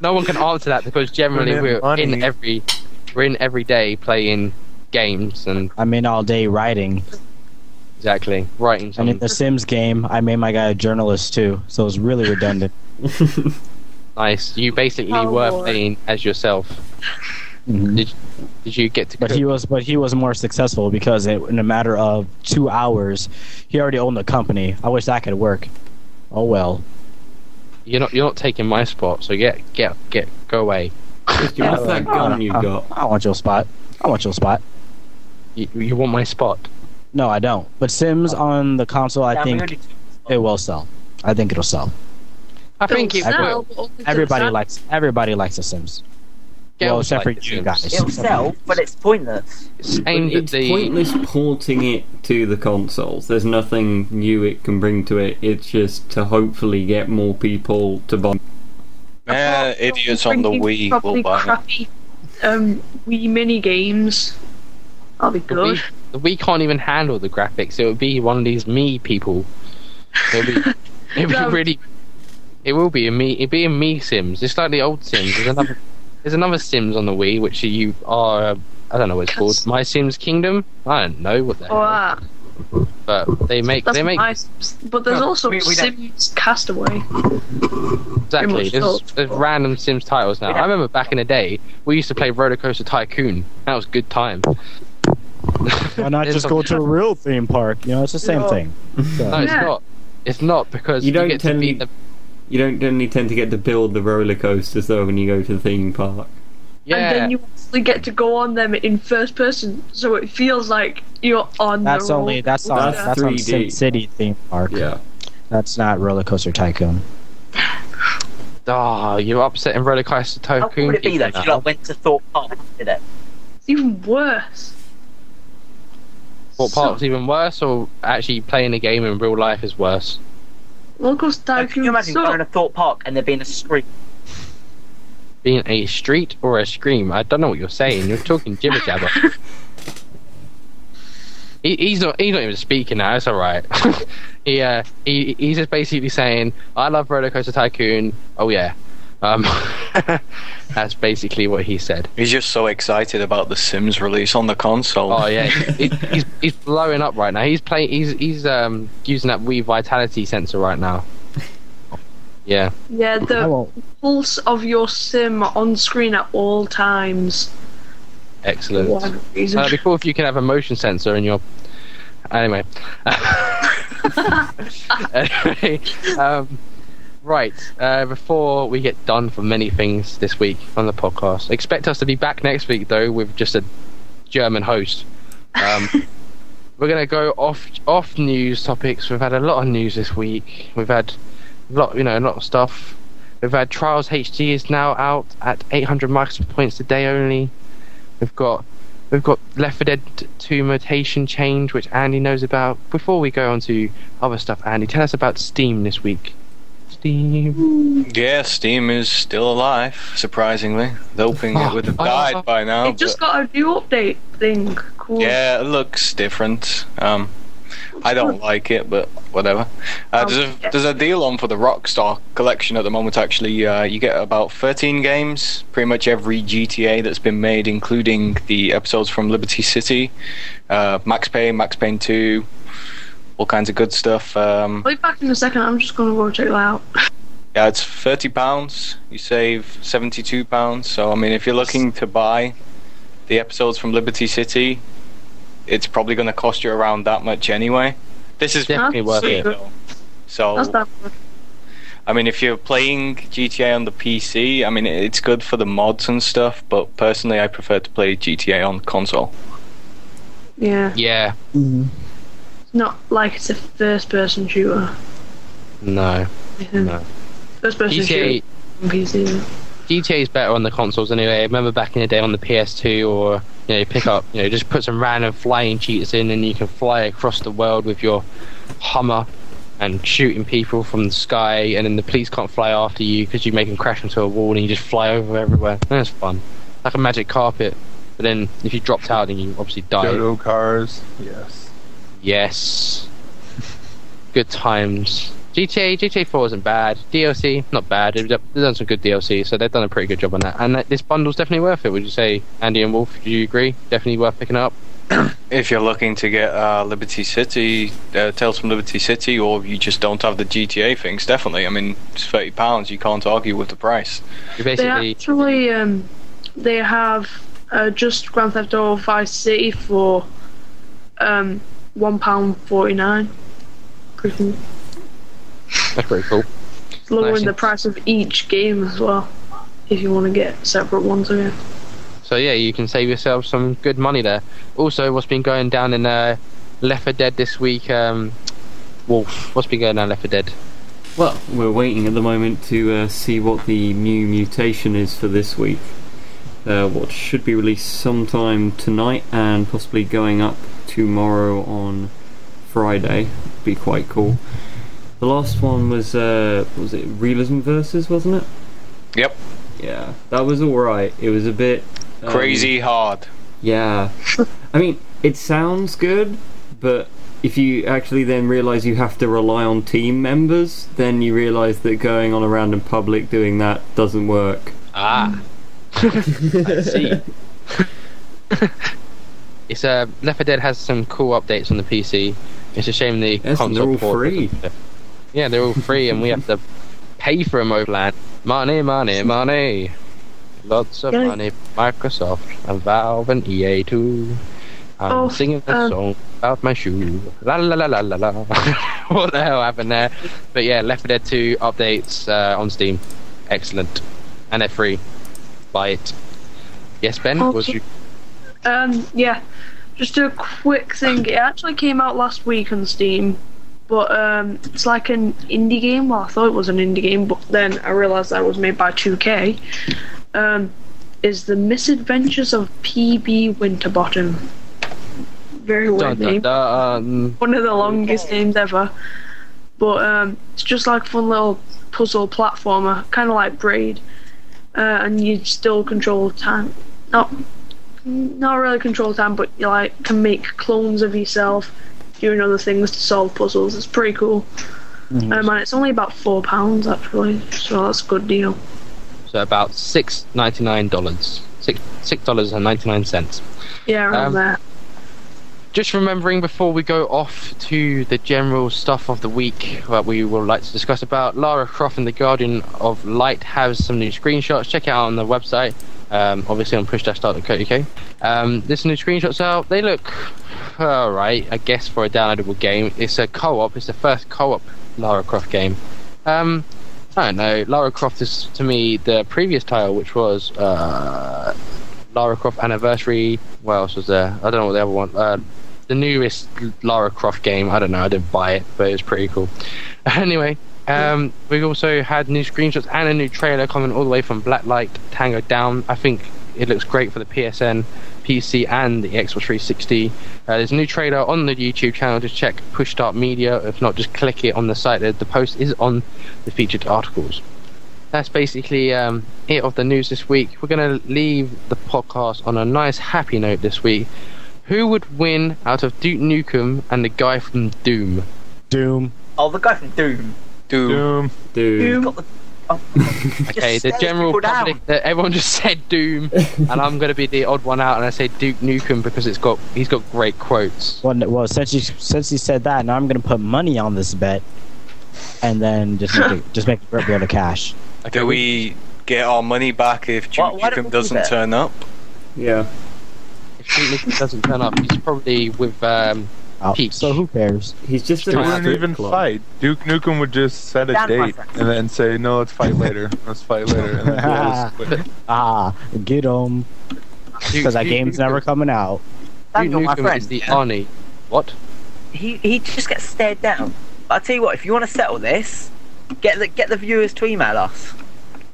Speaker 1: No one can answer that because generally we're
Speaker 6: money.
Speaker 1: in every we're in every day playing games and
Speaker 8: I'm in all day writing.
Speaker 1: exactly writing
Speaker 8: And in the Sims game, I made my guy a journalist too, so it's really redundant. [LAUGHS]
Speaker 1: nice. You basically
Speaker 5: Oh,
Speaker 1: were
Speaker 5: Lord.
Speaker 1: playing as yourself.
Speaker 8: Mhm.
Speaker 1: Did did you get to?
Speaker 8: But
Speaker 1: cook?
Speaker 8: he was, but he was more successful because it, in a matter of two hours, he already owned the company. I wish that could work. Oh well.
Speaker 1: You're not you're not taking my spot. So get get get go away.
Speaker 3: What's that gun you've
Speaker 8: I,
Speaker 3: got?
Speaker 8: I want your spot. I want your spot.
Speaker 1: You, you want my spot?
Speaker 8: No, I don't. But Sims oh. on the console, I
Speaker 7: Yeah, we
Speaker 8: think it will sell. I think it'll sell.
Speaker 1: I think it will.
Speaker 5: sell, but only to the
Speaker 8: Everybody likes. Everybody likes the Sims. Well,
Speaker 1: Girls
Speaker 8: except
Speaker 1: like
Speaker 8: for you guys.
Speaker 7: It'll sell, but it's pointless.
Speaker 1: It's
Speaker 3: But
Speaker 1: aimed at
Speaker 3: it's
Speaker 1: the.
Speaker 3: pointless porting it to the consoles. There's nothing new it can bring to it. It's just to hopefully get more people to buy.
Speaker 2: Eh,
Speaker 5: Apart from
Speaker 2: idiots on the Wii
Speaker 5: probably
Speaker 2: will buy it.
Speaker 5: crappy, um, Wii mini games. That'll be
Speaker 1: The
Speaker 5: good.
Speaker 1: Wii, the Wii can't even handle the graphics. It would be one of these me people. It'll be, it'll be [LAUGHS] really. It will be a me. It'll be a me Sims. It's like the old Sims. There's another. There's another Sims on the Wii which you are. Uh, I don't know what it's called. My Sims Kingdom. I don't know what the
Speaker 5: Oh,
Speaker 1: hell.
Speaker 5: ah,
Speaker 1: But they make.
Speaker 5: that's
Speaker 1: They make
Speaker 5: nice. But there's
Speaker 1: No,
Speaker 5: also
Speaker 7: we- we don't-
Speaker 5: Sims Castaway.
Speaker 1: exactly. There's, there's random Sims titles now. I remember back in the day we used to play Roller Coaster Tycoon. That was a good time.
Speaker 8: Why not [LAUGHS] just go to a real theme park? You know, it's the same
Speaker 5: Yeah.
Speaker 8: thing. So-
Speaker 1: No, it's
Speaker 5: Yeah.
Speaker 1: not. It's not because
Speaker 3: You
Speaker 1: you,
Speaker 3: don't
Speaker 1: get to
Speaker 3: tend-
Speaker 1: be the
Speaker 3: You don't generally tend to get to build the roller coasters though when you go to the theme park.
Speaker 1: yeah.
Speaker 5: And then you actually get to go on them in first person, so it feels like you're on
Speaker 8: That's
Speaker 5: the
Speaker 8: only that's on
Speaker 3: That's
Speaker 8: that's, on
Speaker 3: 3D.
Speaker 8: Sim City theme park.
Speaker 3: Yeah.
Speaker 8: That's not Roller Coaster Tycoon.
Speaker 1: Oh, you're upsetting Roller Coaster
Speaker 7: How
Speaker 1: Tycoon.
Speaker 7: would it be though? If you like went to Thorpe Park, did it?
Speaker 5: It's even worse.
Speaker 1: What part's even worse, or actually playing a game in real life is worse?
Speaker 5: Roller Coaster
Speaker 7: Like, can you
Speaker 5: Tycoon
Speaker 7: imagine going to
Speaker 5: sucks.
Speaker 7: Thorpe Park and there being a street?
Speaker 1: Being a street or a scream? I don't know what you're saying. You're talking jibber jabber. [LAUGHS] he, he's not. He's not even speaking now. It's all right. [LAUGHS] he, uh, he, he's just basically saying, "I love Roller Coaster Tycoon." Oh yeah. Um, [LAUGHS] that's basically what he said.
Speaker 2: He's just so excited about the Sims release on the console.
Speaker 1: Oh yeah, [LAUGHS] he, he's he's blowing up right now. He's playing. He's he's um using that Wii Vitality sensor right now. [LAUGHS] Yeah.
Speaker 5: Yeah, the pulse of your sim on screen at all times.
Speaker 1: Excellent.
Speaker 5: whatever reason.
Speaker 1: Uh, it'd be cool if you can have a motion sensor in your. Anyway. anyway, um, Right, uh, before we get done for many things this week on the podcast, expect us to be back next week though with just a German host. Um, [LAUGHS] we're gonna go off off news topics. We've had a lot of news this week. We've had a lot, you know, a lot of stuff. We've had Trials HD is now out at 800 Microsoft points a day only. We've got we've got Left 4 Dead 2 mutation change, which Andy knows about. Before we go on to other stuff, Andy, tell us about Steam this week. Steam.
Speaker 2: Yeah, Steam is still alive, surprisingly. Hoping it would have died by now.
Speaker 5: It just got a new update thing. Cool.
Speaker 2: Yeah, it looks different. Um, I don't like it, but whatever. Uh, there's a there's a deal on for the Rockstar collection at the moment. Actually, uh, you get about 13 games, pretty much every GTA that's been made, including the episodes from Liberty City, uh, Max Payne, Max Payne 2, all kinds of good stuff. Um,
Speaker 5: I'll be back in a second. I'm just gonna go check that out.
Speaker 2: yeah, it's 30 pounds. You save 72 pounds. So I mean, if you're looking to buy the episodes from Liberty City, it's probably going to cost you around that much anyway. This is
Speaker 1: Definitely worth it.
Speaker 2: though. So
Speaker 5: That's.
Speaker 2: I mean, if you're playing GTA on the PC, I mean, it's good for the mods and stuff. But personally, I prefer to play GTA on console.
Speaker 5: Yeah.
Speaker 1: Yeah,
Speaker 5: It's not like it's a first-person shooter.
Speaker 1: no, no.
Speaker 5: First-person
Speaker 1: GTA
Speaker 5: shooter PC.
Speaker 1: GTA is better on the consoles anyway. I remember back in the day on the PS2, or you know, you pick up, you know, just put some random flying cheats in, and you can fly across the world with your Hummer and shooting people from the sky, and then the police can't fly after you because you make them crash into a wall, and you just fly over everywhere. That's fun, like a magic carpet. But then if you dropped out, then you obviously die.
Speaker 6: Dodo cars. Yes.
Speaker 1: Yes. Good times. GTA GTA 4 isn't bad. DLC not bad. They've done some good DLC, so they've done a pretty good job on that. And that, this bundle's definitely worth it. Would you say, Andy and Wolf? Do you agree? Definitely worth picking up. [CLEARS THROAT]
Speaker 2: If you're looking to get uh, Liberty City, uh, Tales from Liberty City, or you just don't have the GTA things, definitely. I mean, it's thirty pounds. You can't argue with the price.
Speaker 1: You
Speaker 5: They
Speaker 1: basically
Speaker 5: actually um, they have uh, just Grand Theft Auto Vice City for um, one pound forty nine.
Speaker 1: that's pretty cool.
Speaker 5: Lowering
Speaker 1: Nice.
Speaker 5: the price of each game as well, if you want to get separate ones again.
Speaker 1: So yeah, you can save yourself some good money there. Also, what's been going down in uh, Left 4 Dead this week? Um, Wolf, what's been going down in Left 4 Dead?
Speaker 3: Well, we're waiting at the moment to uh, see what the new mutation is for this week. Uh, what should be released sometime tonight and possibly going up tomorrow on Friday. Be quite cool. The last one was uh, was it Realism Versus, wasn't it?
Speaker 2: Yep,
Speaker 3: Yeah, that was all right. It was a bit um,
Speaker 2: crazy hard.
Speaker 3: Yeah, [LAUGHS] I mean, it sounds good, but if you actually then realise you have to rely on team members, then you realise that going on around in public doing that doesn't work.
Speaker 1: Ah, [LAUGHS] [LAUGHS] I see. It's uh, Left 4 Dead has some cool updates on the PC. It's a shame the
Speaker 3: Yes,
Speaker 1: console
Speaker 3: they're all
Speaker 1: port
Speaker 3: free.
Speaker 1: doesn't- Yeah, they're all free, and we have to pay for them overland. Money, money, money. Lots of
Speaker 5: Yeah.
Speaker 1: money. Microsoft and Valve and EA too. I'm
Speaker 5: Oh,
Speaker 1: singing a
Speaker 5: um,
Speaker 1: song about my shoe. La la la la la la. [LAUGHS] what the hell happened there? But yeah, Left 4 Dead 2 updates uh, on Steam. Excellent, and they're free. Buy it. Yes, Ben.
Speaker 5: Oh,
Speaker 1: Was you?
Speaker 5: Um, yeah, just a quick thing. It actually came out last week on Steam, but um, it's like an indie game. Well, I thought it was an indie game, but then I realised that it was made by 2K. Um, is the Misadventures of PB Winterbottom. Very weird
Speaker 1: dun,
Speaker 5: name.
Speaker 1: dun.
Speaker 5: One of the longest names ever. But um, it's just like a fun little puzzle platformer, kind of like Braid, uh, and you still control time. Not, not really control time, but you like can make clones of yourself, doing other things to solve puzzles. It's pretty cool. Um, and it's only about four pounds actually, so that's a good deal.
Speaker 1: So about six ninety nine dollars. Six six dollars and ninety nine cents.
Speaker 5: Yeah, around
Speaker 1: Um,
Speaker 5: there.
Speaker 1: Just remembering before we go off to the general stuff of the week that we would like to discuss about, Lara Croft and the Guardian of Light has some new screenshots. Check it out on the website, um, obviously on push-start.co.uk. Um, this new screenshots out. They look alright, I guess, for a downloadable game. It's a co-op. It's the first co-op Lara Croft game. Um, I don't know. Lara Croft is to me the previous title, which was uh, Lara Croft Anniversary. What else was there? I don't know what the other one. Uh, the newest Lara Croft game. I don't know. I didn't buy it, but it was pretty cool. [LAUGHS] anyway, um, we also had new screenshots and a new trailer coming all the way from Blacklight Tango Down. I think it looks great for the PSN, PC, and the Xbox 360. Uh, there's a new trailer on the YouTube channel. Just check Push Start Media. If not, just click it on the site. The the post is on the featured articles. That's basically um, it of the news this week. We're going to leave the podcast on a nice, happy note this week. Who would win out of Duke Nukem and the guy from Doom?
Speaker 8: Doom.
Speaker 7: Oh, the guy from Doom.
Speaker 2: Doom.
Speaker 6: Doom.
Speaker 3: Dude.
Speaker 7: Doom. Oh,
Speaker 1: Okay, [LAUGHS] the general public, uh, everyone just [LAUGHS] said Doom, [LAUGHS] and I'm going to be the odd one out, and I say Duke Nukem because it's got he's got great quotes.
Speaker 8: Well, n- well, since you since you said that, now I'm gonna put money on this bet, and then just make it, just make it go to cash.
Speaker 1: Okay,
Speaker 2: Do we get our money back if Duke
Speaker 7: why
Speaker 2: Nukem doesn't
Speaker 7: that?
Speaker 2: turn up?
Speaker 3: Yeah.
Speaker 1: If Duke Nukem doesn't turn up, he's probably with um,
Speaker 8: Oh,
Speaker 1: Peach.
Speaker 8: so who cares?
Speaker 3: He's just
Speaker 6: He
Speaker 3: in a
Speaker 6: wouldn't
Speaker 3: strip
Speaker 6: even
Speaker 3: club.
Speaker 6: fight. Duke Nukem would just set a
Speaker 7: Stand my
Speaker 6: date
Speaker 7: friend.
Speaker 6: and then say, "No, let's fight later. Let's fight later." And then we'll. [LAUGHS]
Speaker 8: Ah, get him because that game's never coming out.
Speaker 1: Duke
Speaker 7: Daniel, my friend.
Speaker 1: is the
Speaker 7: yeah,
Speaker 1: Arnie. What?
Speaker 7: he he just gets stared down. I'll tell you what. If you want to settle this, get the get the viewers to email us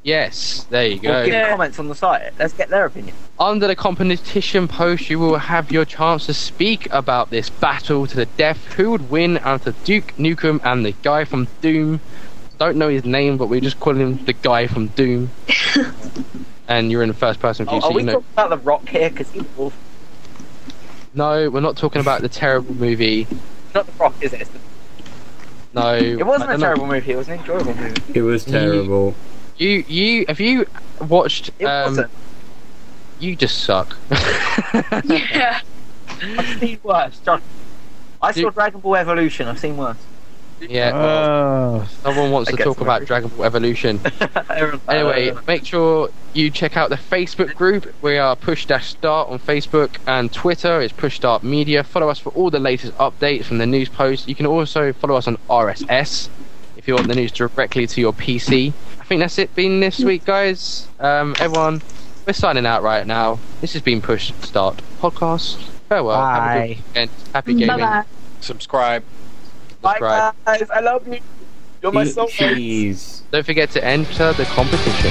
Speaker 1: Yes, there you
Speaker 7: or
Speaker 1: go.
Speaker 7: give comments on the site. Let's get their opinion.
Speaker 1: Under the competition post, you will have your chance to speak about this battle to the death. Who would win out of Duke Nukem and the guy from Doom? Don't know his name, but we just call him the guy from Doom. [LAUGHS] and you're in the first person oh, view,
Speaker 7: Oh,
Speaker 1: so
Speaker 7: are
Speaker 1: you
Speaker 7: we
Speaker 1: know.
Speaker 7: talking about the Rock here? Because he's awful.
Speaker 1: No, we're not talking about the terrible movie.
Speaker 7: It's not the Rock, is it? It's the-
Speaker 1: No,
Speaker 7: It wasn't
Speaker 1: I
Speaker 7: a
Speaker 1: don't know.
Speaker 7: terrible movie. It was an enjoyable movie.
Speaker 3: It was terrible.
Speaker 1: You, you, have you watched?
Speaker 7: It
Speaker 1: um,
Speaker 7: wasn't.
Speaker 1: You just suck. [LAUGHS]
Speaker 5: Yeah.
Speaker 7: I've seen worse. John. I saw
Speaker 1: Dude.
Speaker 7: Dragon Ball Evolution. I've seen worse.
Speaker 1: yeah.
Speaker 8: Oh,
Speaker 1: Someone wants
Speaker 7: I
Speaker 1: to talk about. Dragon Ball Evolution. [LAUGHS] Anyway, make sure you check out the Facebook group. We are Push Dash Start on Facebook and Twitter. It's Push Start Media. Follow us for all the latest updates from the news posts. You can also follow us on RSS if you want the news directly to your PC. I think that's it been this week, guys. Um, everyone, we're signing out right now. This has been Push Start Podcast. Farewell. Have a
Speaker 8: Bye.
Speaker 1: good weekend. Happy gaming.
Speaker 5: Bye bye.
Speaker 2: Subscribe.
Speaker 7: Bye
Speaker 1: Subscribe.
Speaker 7: guys. I love you. You're my soulmate.
Speaker 3: cheese.
Speaker 1: Don't forget to enter the competition.